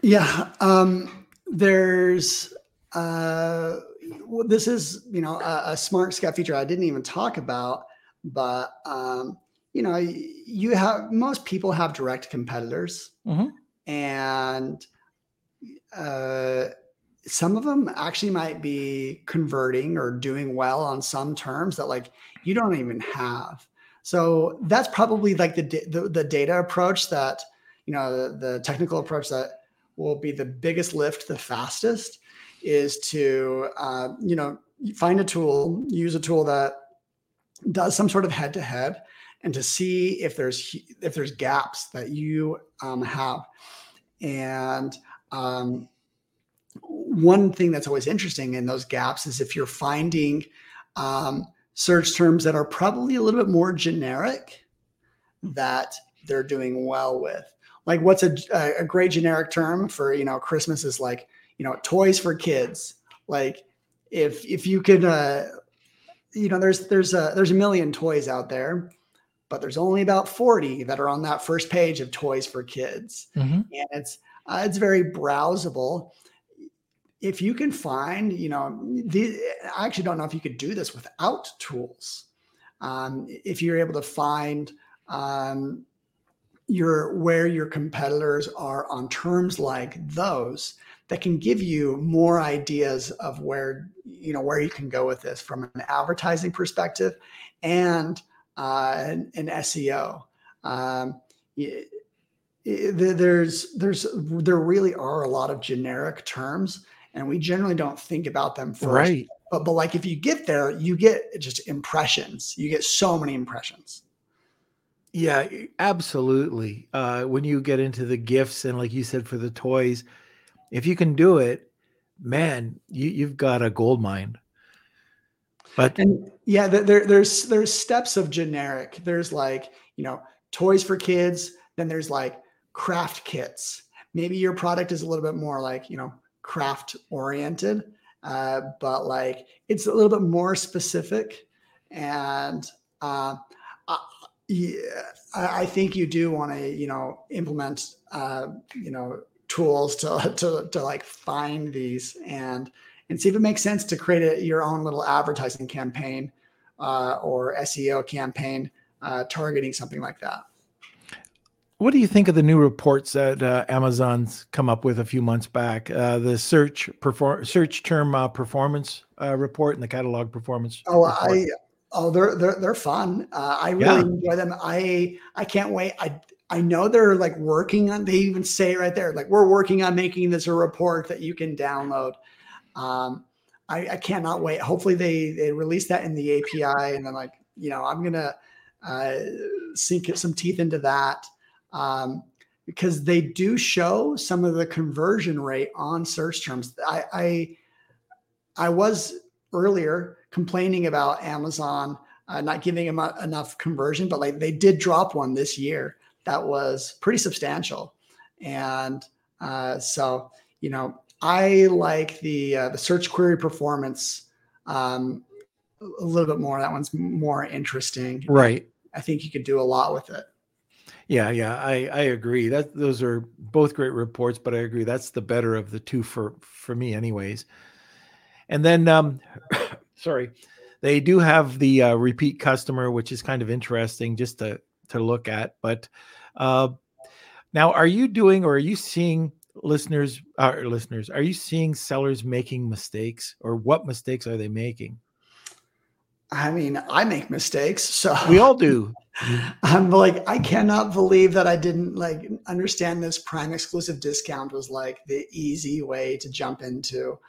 Yeah. Um, there's, uh, well, this is, you know, a, a, smart scout feature I didn't even talk about, but, um, you know, you have most people have direct competitors mm-hmm. and, uh, some of them actually might be converting or doing well on some terms that like you don't even have. So that's probably like the the, the data approach that you know the, the technical approach that will be the biggest lift the fastest is to uh, you know find a tool use a tool that does some sort of head to head and to see if there's if there's gaps that you um, have. And um, one thing that's always interesting in those gaps is if you're finding um, search terms that are probably a little bit more generic that they're doing well with like what's a, a great generic term for you know christmas is like you know toys for kids. Like if if you could uh you know there's there's a there's a million toys out there but there's only about 40 that are on that first page of toys for kids. Mm-hmm. and it's uh, it's very browsable. If you can find you know the, i actually don't know if you could do this without tools. Um, if you're able to find um, your where your competitors are on terms like those that can give you more ideas of where you know where you can go with this from an advertising perspective and uh, an, an SEO. Um, there's there's there really are a lot of generic terms, and we generally don't think about them first. Right. But but like if you get there, you get just impressions. You get so many impressions. Yeah, absolutely. Uh, when you get into the gifts and like you said for the toys, if you can do it, man, you, you've got a gold mine. But and yeah, there, there's there's steps of generic. There's like you know toys for kids. Then there's like craft kits. Maybe your product is a little bit more like you know craft oriented, uh, but like it's a little bit more specific. And uh, yeah, I, I think you do want to, you know, implement, uh, you know, tools to, to, to like find these and, and see if it makes sense to create a, your own little advertising campaign uh, or SEO campaign uh, targeting something like that. What do you think of the new reports that uh, Amazon's come up with a few months back? Uh, the search perform search term uh, performance uh, report and the catalog performance. Oh, report. I oh they're they're they're fun. Uh, I really yeah. enjoy them. I I can't wait. I I know they're like working on. They even say right there, like we're working on making this a report that you can download. Um, I, I cannot wait. Hopefully they they release that in the API, and then like you know I'm gonna uh, sink some teeth into that um, because they do show some of the conversion rate on search terms. I, I, I was earlier complaining about Amazon uh, not giving them enough conversion, but like they did drop one this year that was pretty substantial, and uh, so you know I like the uh, the search query performance um, a little bit more. That one's more interesting, right? I think you could do a lot with it. Yeah, yeah, I I agree. That those are both great reports, but I agree that's the better of the two for for me, anyways. And then, um, sorry, they do have the uh, repeat customer, which is kind of interesting just to to look at. But uh, now, are you doing or are you seeing listeners? Uh, listeners, are you seeing sellers making mistakes, or what mistakes are they making? I mean, I make mistakes, so we all do. I'm like, I cannot believe that I didn't like understand this Prime exclusive discount was like the easy way to jump into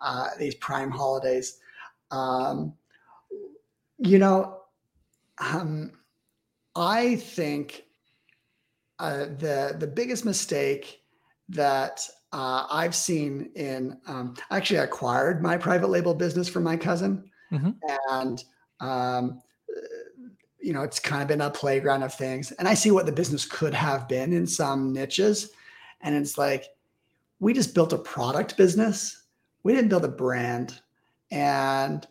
uh, these Prime holidays. Um, you know, um, I think uh, the the biggest mistake that uh, I've seen in um, actually acquired my private label business from my cousin Mm-hmm. And, um, you know, it's kind of been a playground of things. And I see what the business could have been in some niches. And it's like, we just built a product business. We didn't build a brand. And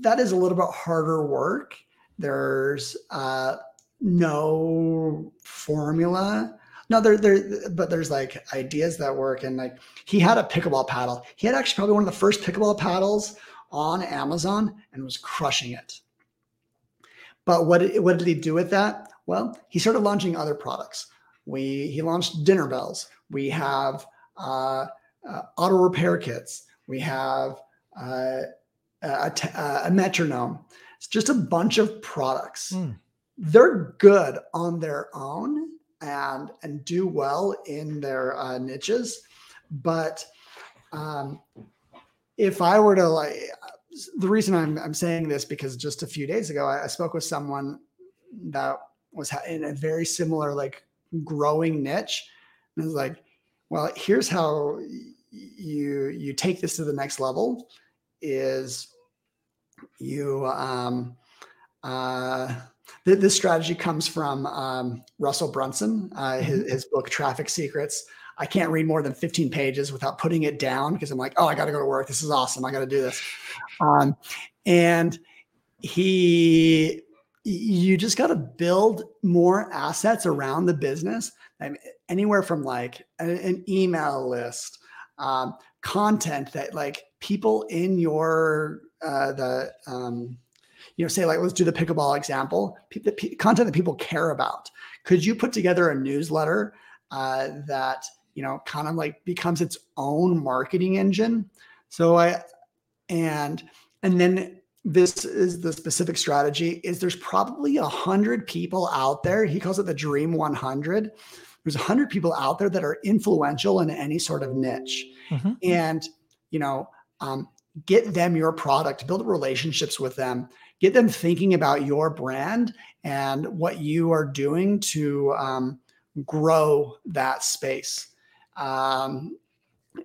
that is a little bit harder work. There's uh, no formula. No, there, there, but there's like ideas that work. And like he had a pickleball paddle. He had actually probably one of the first pickleball paddles on Amazon and was crushing it. But what did, what did he do with that? Well, he started launching other products. We he launched dinner bells. We have uh, uh, auto repair kits. We have uh, a, a, metronome. It's just a bunch of products. Mm. They're good on their own and and do well in their uh, niches, but um, if I were to like, the reason I'm, I'm saying this because just a few days ago, I, I spoke with someone that was in a very similar, like growing niche. And I was like, well, here's how you, you take this to the next level is you, um, uh, this strategy comes from um, Russell Brunson, uh, his, mm-hmm. his, book Traffic Secrets. I can't read more than 15 pages without putting it down because I'm like, oh, I got to go to work. This is awesome. I got to do this. Um, and he, you just got to build more assets around the business. I mean, anywhere from like an, an email list, um, content that like people in your uh, the um, you know say like let's do the pickleball example, the content that people care about. Could you put together a newsletter uh, that you know, kind of like becomes its own marketing engine. So I, and, and then this is the specific strategy is there's probably a hundred people out there. He calls it the dream 100. There's a hundred people out there that are influential in any sort of niche mm-hmm. and, you know, um, get them your product, build relationships with them, get them thinking about your brand and what you are doing to um, grow that space. Um,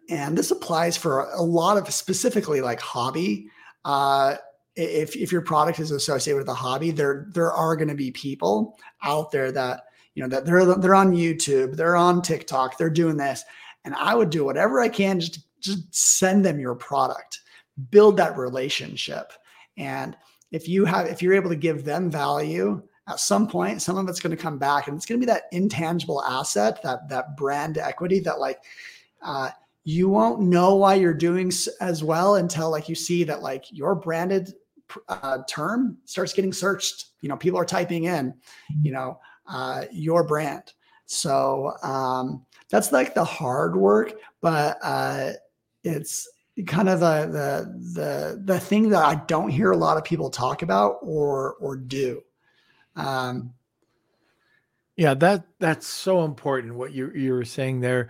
and this applies for a lot of specifically like hobby. Uh, if, if your product is associated with a hobby, there there are going to be people out there that you know that they're they're on YouTube, they're on TikTok, they're doing this, and I would do whatever I can just just send them your product, build that relationship, and if you have if you're able to give them value at some point, some of it's going to come back, and it's going to be that intangible asset, that that brand equity, that like uh, you won't know why you're doing as well until like you see that like your branded uh, term starts getting searched. You know, people are typing in, you know, uh, your brand. So um, that's like the hard work, but uh, it's kind of the the the the thing that I don't hear a lot of people talk about or or do. Um, yeah, that that's so important. What you you were saying there.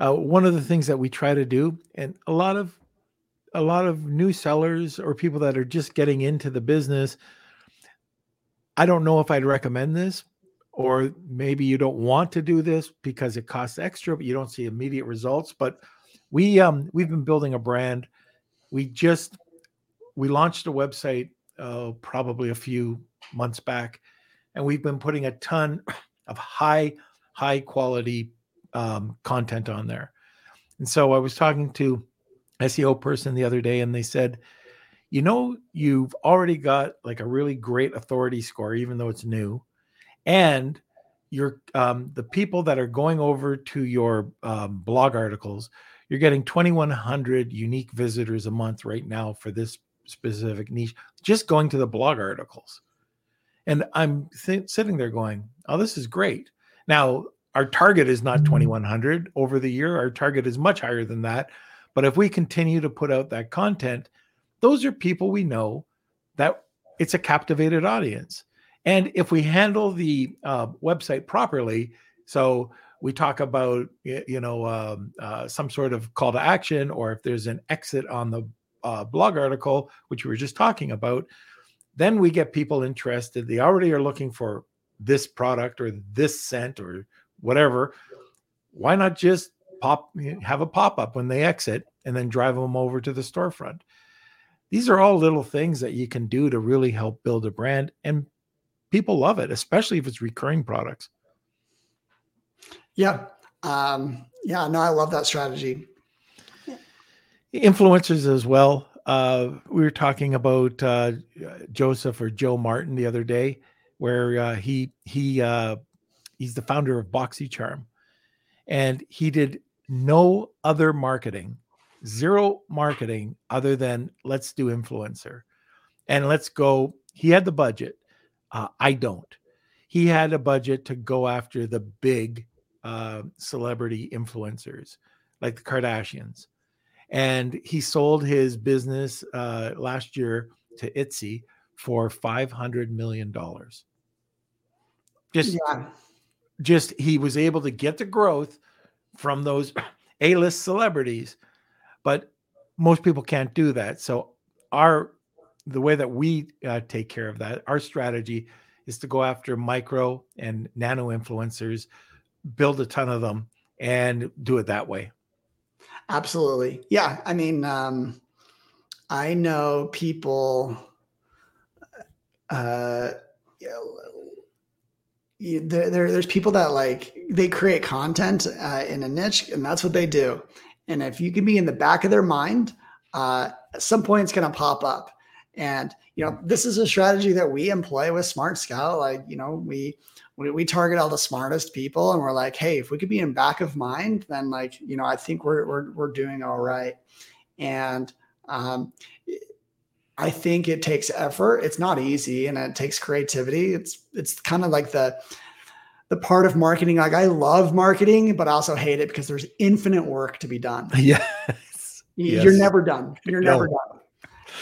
Uh, one of the things that we try to do, and a lot of a lot of new sellers or people that are just getting into the business, I don't know if I'd recommend this, or maybe you don't want to do this because it costs extra, but you don't see immediate results. But we um we've been building a brand. We just we launched a website uh, probably a few months back, and we've been putting a ton of high high quality um, content on there. And so I was talking to SEO person the other day, and they said, you know, you've already got like a really great authority score, even though it's new, and you're um, the people that are going over to your um, blog articles. You're getting 2,100 unique visitors a month right now for this specific niche, just going to the blog articles. And I'm th- sitting there going, "Oh, this is great." Now, our target is not 2,100 over the year. Our target is much higher than that. But if we continue to put out that content, those are people we know that it's a captivated audience. And if we handle the uh, website properly, so we talk about you know um, uh, some sort of call to action, or if there's an exit on the uh, blog article, which we were just talking about, then we get people interested. They already are looking for this product or this scent or whatever. Why not just pop have a pop up when they exit and then drive them over to the storefront? These are all little things that you can do to really help build a brand and people love it, especially if it's recurring products. Yeah. Um, yeah, no, I love that strategy. Influencers as well. Uh, we were talking about uh, Joseph or Joe Martin the other day, where uh, he he uh, he's the founder of BoxyCharm, and he did no other marketing, zero marketing other than let's do influencer, and let's go. He had the budget. Uh, I don't. He had a budget to go after the big uh, celebrity influencers like the Kardashians, and he sold his business uh, last year to Etsy for five hundred million dollars. Just yeah just he was able to get the growth from those A-list celebrities, but most people can't do that. So our the way that we uh, take care of that, our strategy is to go after micro and nano influencers, build a ton of them, and do it that way. Absolutely, yeah. I mean, um, I know people. Uh, there, there, there's people that like they create content uh, in a niche and that's what they do and if you can be in the back of their mind uh, at some point it's going to pop up and you know this is a strategy that we employ with smart scout like you know we, we we target all the smartest people and we're like hey if we could be in back of mind then like you know i think we're we're, we're doing all right and um, I think it takes effort. It's not easy and it takes creativity. It's it's kind of like the the part of marketing. Like I love marketing, but I also hate it because there's infinite work to be done. Yes. You're yes. never done. You're no. never done.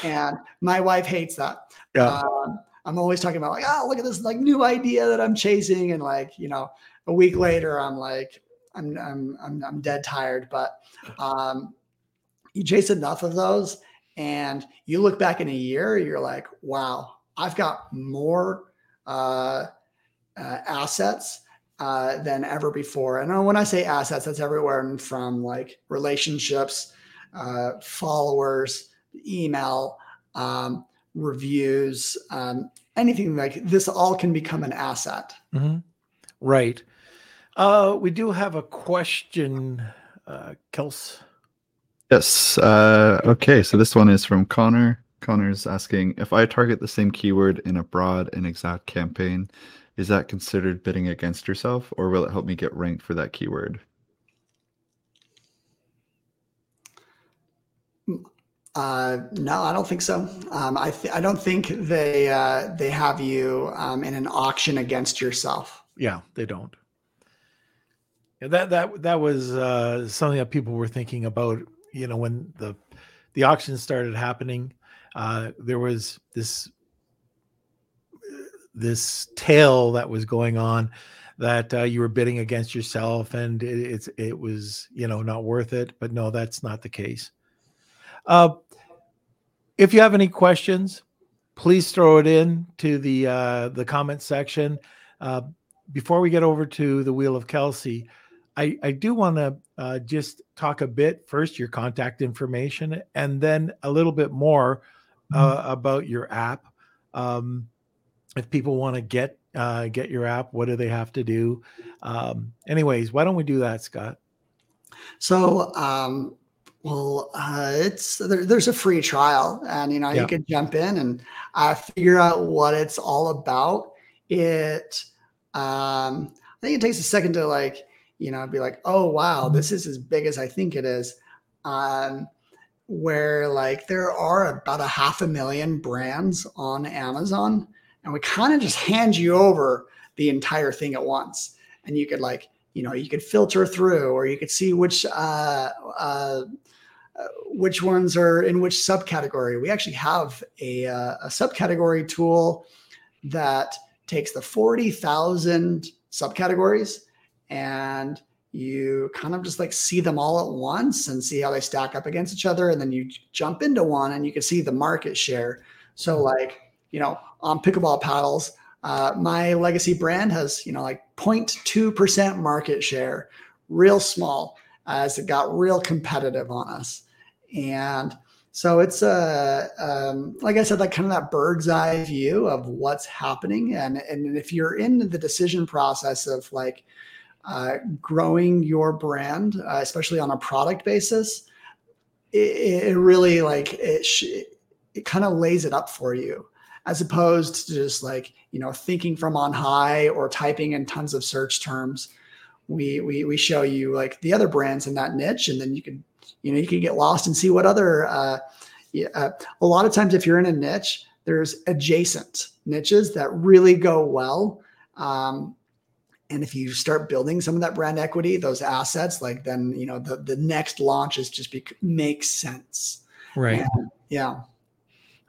And my wife hates that. Yeah. Um, I'm always talking about like, oh, look at this like new idea that I'm chasing. And like, you know, a week later, I'm like, I'm I'm I'm, I'm dead tired. But um, you chase enough of those and you look back in a year, you're like, wow, I've got more uh, uh, assets uh, than ever before. And when I say assets, that's everywhere from like relationships, uh, followers, email, um, reviews, um, anything like this. All can become an asset. Mm-hmm. Right. Uh, we do have a question, uh, Kels. Yes. Uh, okay. So this one is from Connor. Connor's asking if I target the same keyword in a broad and exact campaign, is that considered bidding against yourself or will it help me get ranked for that keyword? Uh, no, I don't think so. Um, I th- I don't think they uh, they have you um, in an auction against yourself. Yeah, they don't. Yeah, that that that was uh, something that people were thinking about. You know, when the the auction started happening, uh, there was this this tale that was going on that uh, you were bidding against yourself, and it, it's it was you know not worth it. But no, that's not the case. Uh, if you have any questions, please throw it in to the uh, the comment section. Uh, before we get over to the Wheel of Kelsey, I, I do want to uh, just talk a bit first your contact information and then a little bit more uh, mm-hmm. about your app. Um, if people want to get uh, get your app, what do they have to do? Um, anyways, why don't we do that, Scott? So um, well, uh, it's there, there's a free trial, and you know yeah. you can jump in and uh, figure out what it's all about. It, um, I think it takes a second to like, you know, be like, oh wow, this is as big as I think it is. Um, where like there are about a half a million brands on Amazon, and we kind of just hand you over the entire thing at once, and you could like, you know, you could filter through, or you could see which. Uh, uh, which ones are in which subcategory. We actually have a, uh, a subcategory tool that takes the 40,000 subcategories and you kind of just like see them all at once and see how they stack up against each other. And then you jump into one and you can see the market share. So, mm-hmm. like, you know, on pickleball paddles, uh, my legacy brand has, you know, like 0.2% market share, real small as it got real competitive on us. And so it's a, um, like I said, like kind of that bird's eye view of what's happening. And, and if you're in the decision process of like uh, growing your brand, uh, especially on a product basis, it, it really like it, sh- it kind of lays it up for you as opposed to just like, you know, thinking from on high or typing in tons of search terms we we we show you like the other brands in that niche, and then you can you know you can get lost and see what other. Uh, yeah, uh, a lot of times, if you're in a niche, there's adjacent niches that really go well. Um, and if you start building some of that brand equity, those assets, like then you know the the next launches just be, makes sense. Right. And, yeah.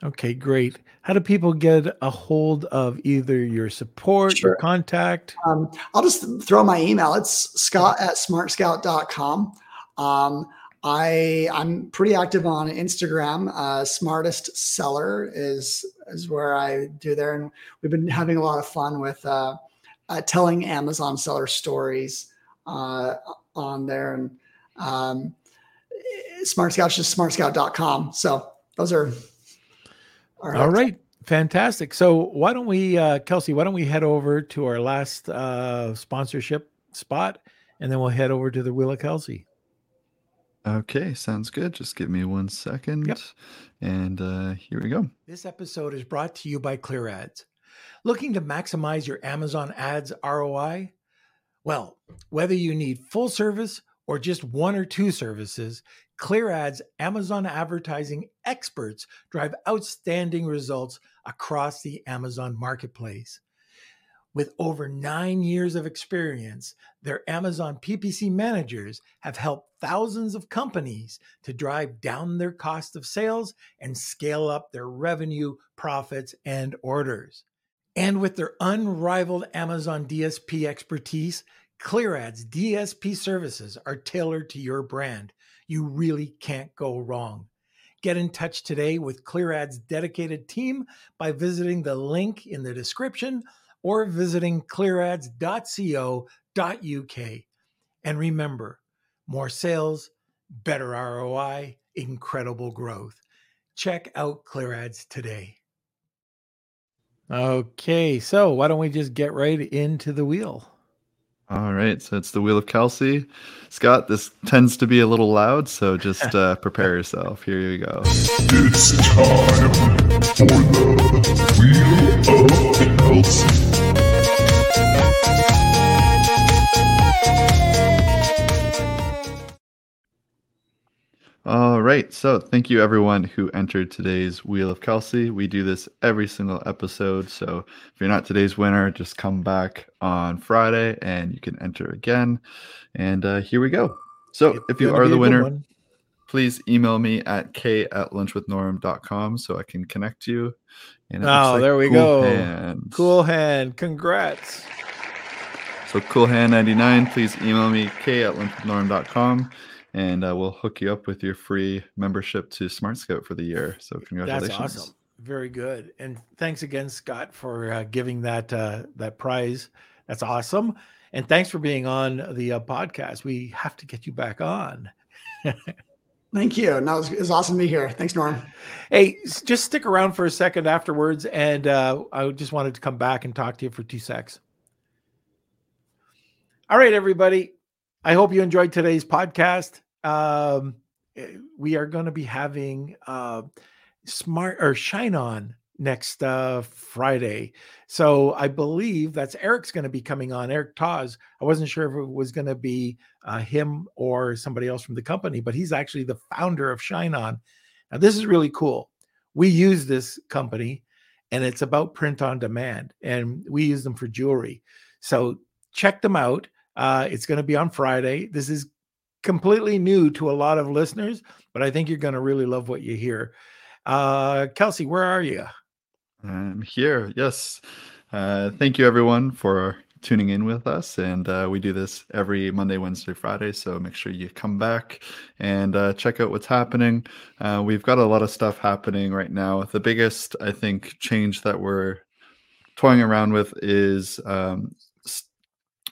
Okay, great. How do people get a hold of either your support sure. or contact? Um, I'll just throw my email. It's scott at smartscout.com. Um, I I'm pretty active on Instagram. Uh, smartest seller is is where I do there, and we've been having a lot of fun with uh, uh, telling Amazon seller stories uh, on there. And um, Smart Scout's just smartscout.com. So those are all right. All right. Fantastic. So why don't we, uh, Kelsey, why don't we head over to our last uh, sponsorship spot and then we'll head over to the Wheel of Kelsey. Okay, sounds good. Just give me one second. Yep. And uh, here we go. This episode is brought to you by Clear Ads. Looking to maximize your Amazon ads ROI? Well, whether you need full service or just one or two services, ClearAds Amazon advertising experts drive outstanding results across the Amazon marketplace. With over nine years of experience, their Amazon PPC managers have helped thousands of companies to drive down their cost of sales and scale up their revenue, profits, and orders. And with their unrivaled Amazon DSP expertise, ClearAds DSP services are tailored to your brand you really can't go wrong. Get in touch today with ClearAd's dedicated team by visiting the link in the description or visiting clearads.co.uk. And remember, more sales, better ROI, incredible growth. Check out ClearAds today. Okay, so why don't we just get right into the wheel? All right, so it's the Wheel of Kelsey. Scott, this tends to be a little loud, so just uh, prepare yourself. Here you go. It's time for the Wheel of Kelsey. All right, so thank you everyone who entered today's Wheel of Kelsey. We do this every single episode, so if you're not today's winner, just come back on Friday and you can enter again. And uh, here we go. So if you are the winner, please email me at k at lunchwithnorm.com so I can connect you. And Oh, looks there we Cool go. Cool hand. Congrats. So cool hand 99, please email me k at lunchwithnorm.com and uh, we'll hook you up with your free membership to Smart Scout for the year. So congratulations. That's awesome. Very good. And thanks again, Scott, for uh, giving that uh, that prize. That's awesome. And thanks for being on the uh, podcast. We have to get you back on. Thank you. No, it's, it's awesome to be here. Thanks, Norm. Hey, just stick around for a second afterwards, and uh, I just wanted to come back and talk to you for two secs. All right, everybody. I hope you enjoyed today's podcast. Um, eh, we are going to be having uh, Smart or Shine On next uh, Friday. So I believe that's Eric's going to be coming on, Eric Taz. I wasn't sure if it was going to be uh, him or somebody else from the company, but he's actually the founder of Shine On. Now, this is really cool. We use this company and it's about print on demand, and we use them for jewelry. So check them out. Uh, it's going to be on Friday. This is completely new to a lot of listeners, but I think you're going to really love what you hear. Uh, Kelsey, where are you? I'm here. Yes. Uh, thank you, everyone, for tuning in with us. And uh, we do this every Monday, Wednesday, Friday. So make sure you come back and uh, check out what's happening. Uh, we've got a lot of stuff happening right now. The biggest, I think, change that we're toying around with is um, s-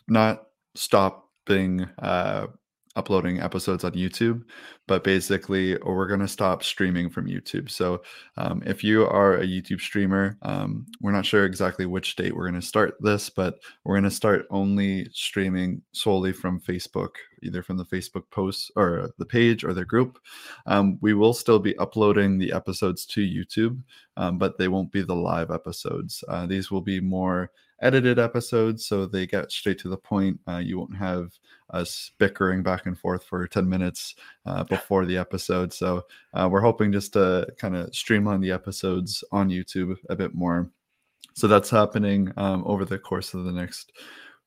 not stopping uh, uploading episodes on YouTube, but basically, we're going to stop streaming from YouTube. So um, if you are a YouTube streamer, um, we're not sure exactly which date we're going to start this, but we're going to start only streaming solely from Facebook, either from the Facebook posts or the page or the group. Um, we will still be uploading the episodes to YouTube, um, but they won't be the live episodes. Uh, these will be more edited episodes, so they get straight to the point. Uh, you won't have us bickering back and forth for 10 minutes uh, before the episode. So uh, we're hoping just to kind of streamline the episodes on YouTube a bit more. So that's happening um, over the course of the next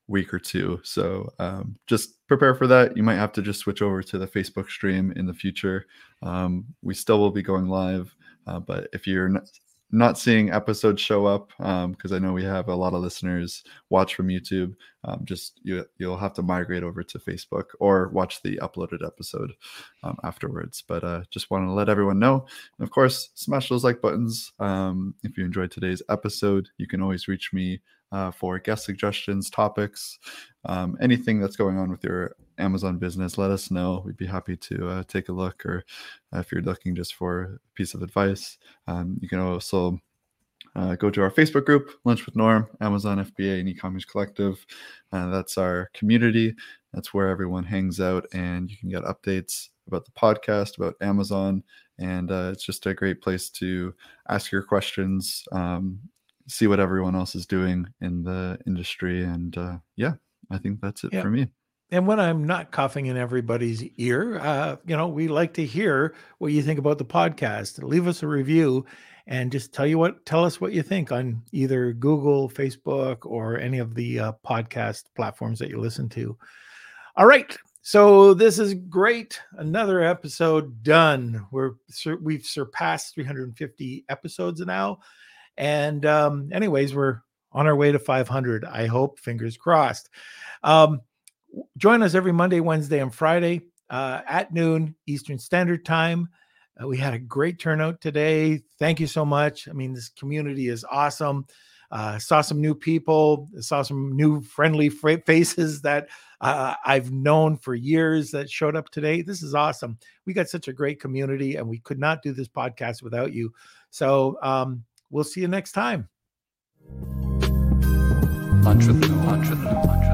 week or two. So um, just prepare for that. You might have to just switch over to the Facebook stream in the future. Um, we still will be going live, uh, but if you're not, seeing episodes show up, because I know we have a lot of listeners watch from YouTube, um, just you you'll have to migrate over to Facebook or watch the uploaded episode um, afterwards. But uh, just want to let everyone know. And of course, smash those like buttons. Um, if you enjoyed today's episode, you can always reach me uh, for guest suggestions, topics, um, anything that's going on with your Amazon business. Let us know. We'd be happy to uh, take a look. Or uh, if you're looking just for a piece of advice, um, you can also uh, go to our Facebook group, Lunch with Norm, Amazon FBA, and E-commerce Collective. Uh, that's our community. That's where everyone hangs out, and you can get updates about the podcast, about Amazon, and uh, it's just a great place to ask your questions, um, see what everyone else is doing in the industry, and uh, yeah, I think that's it Yeah. for me. And when I'm not coughing in everybody's ear, uh, you know, we like to hear what you think about the podcast. Leave us a review and just tell you what, tell us what you think on either Google, Facebook, or any of the uh, podcast platforms that you listen to. All right. So this is great. Another episode done. We're we've surpassed 350 episodes now, and um, anyways, we're on our way to 500. I hope. Fingers crossed. Um, join us every Monday, Wednesday, and Friday uh, at noon Eastern Standard Time. Uh, we had a great turnout today. Thank you so much. I mean, this community is awesome. Uh, saw some new people, saw some new friendly faces that uh, I've known for years that showed up today. This is awesome. We got such a great community, and we could not do this podcast without you. So um, we'll see you next time. Lunch with Norm.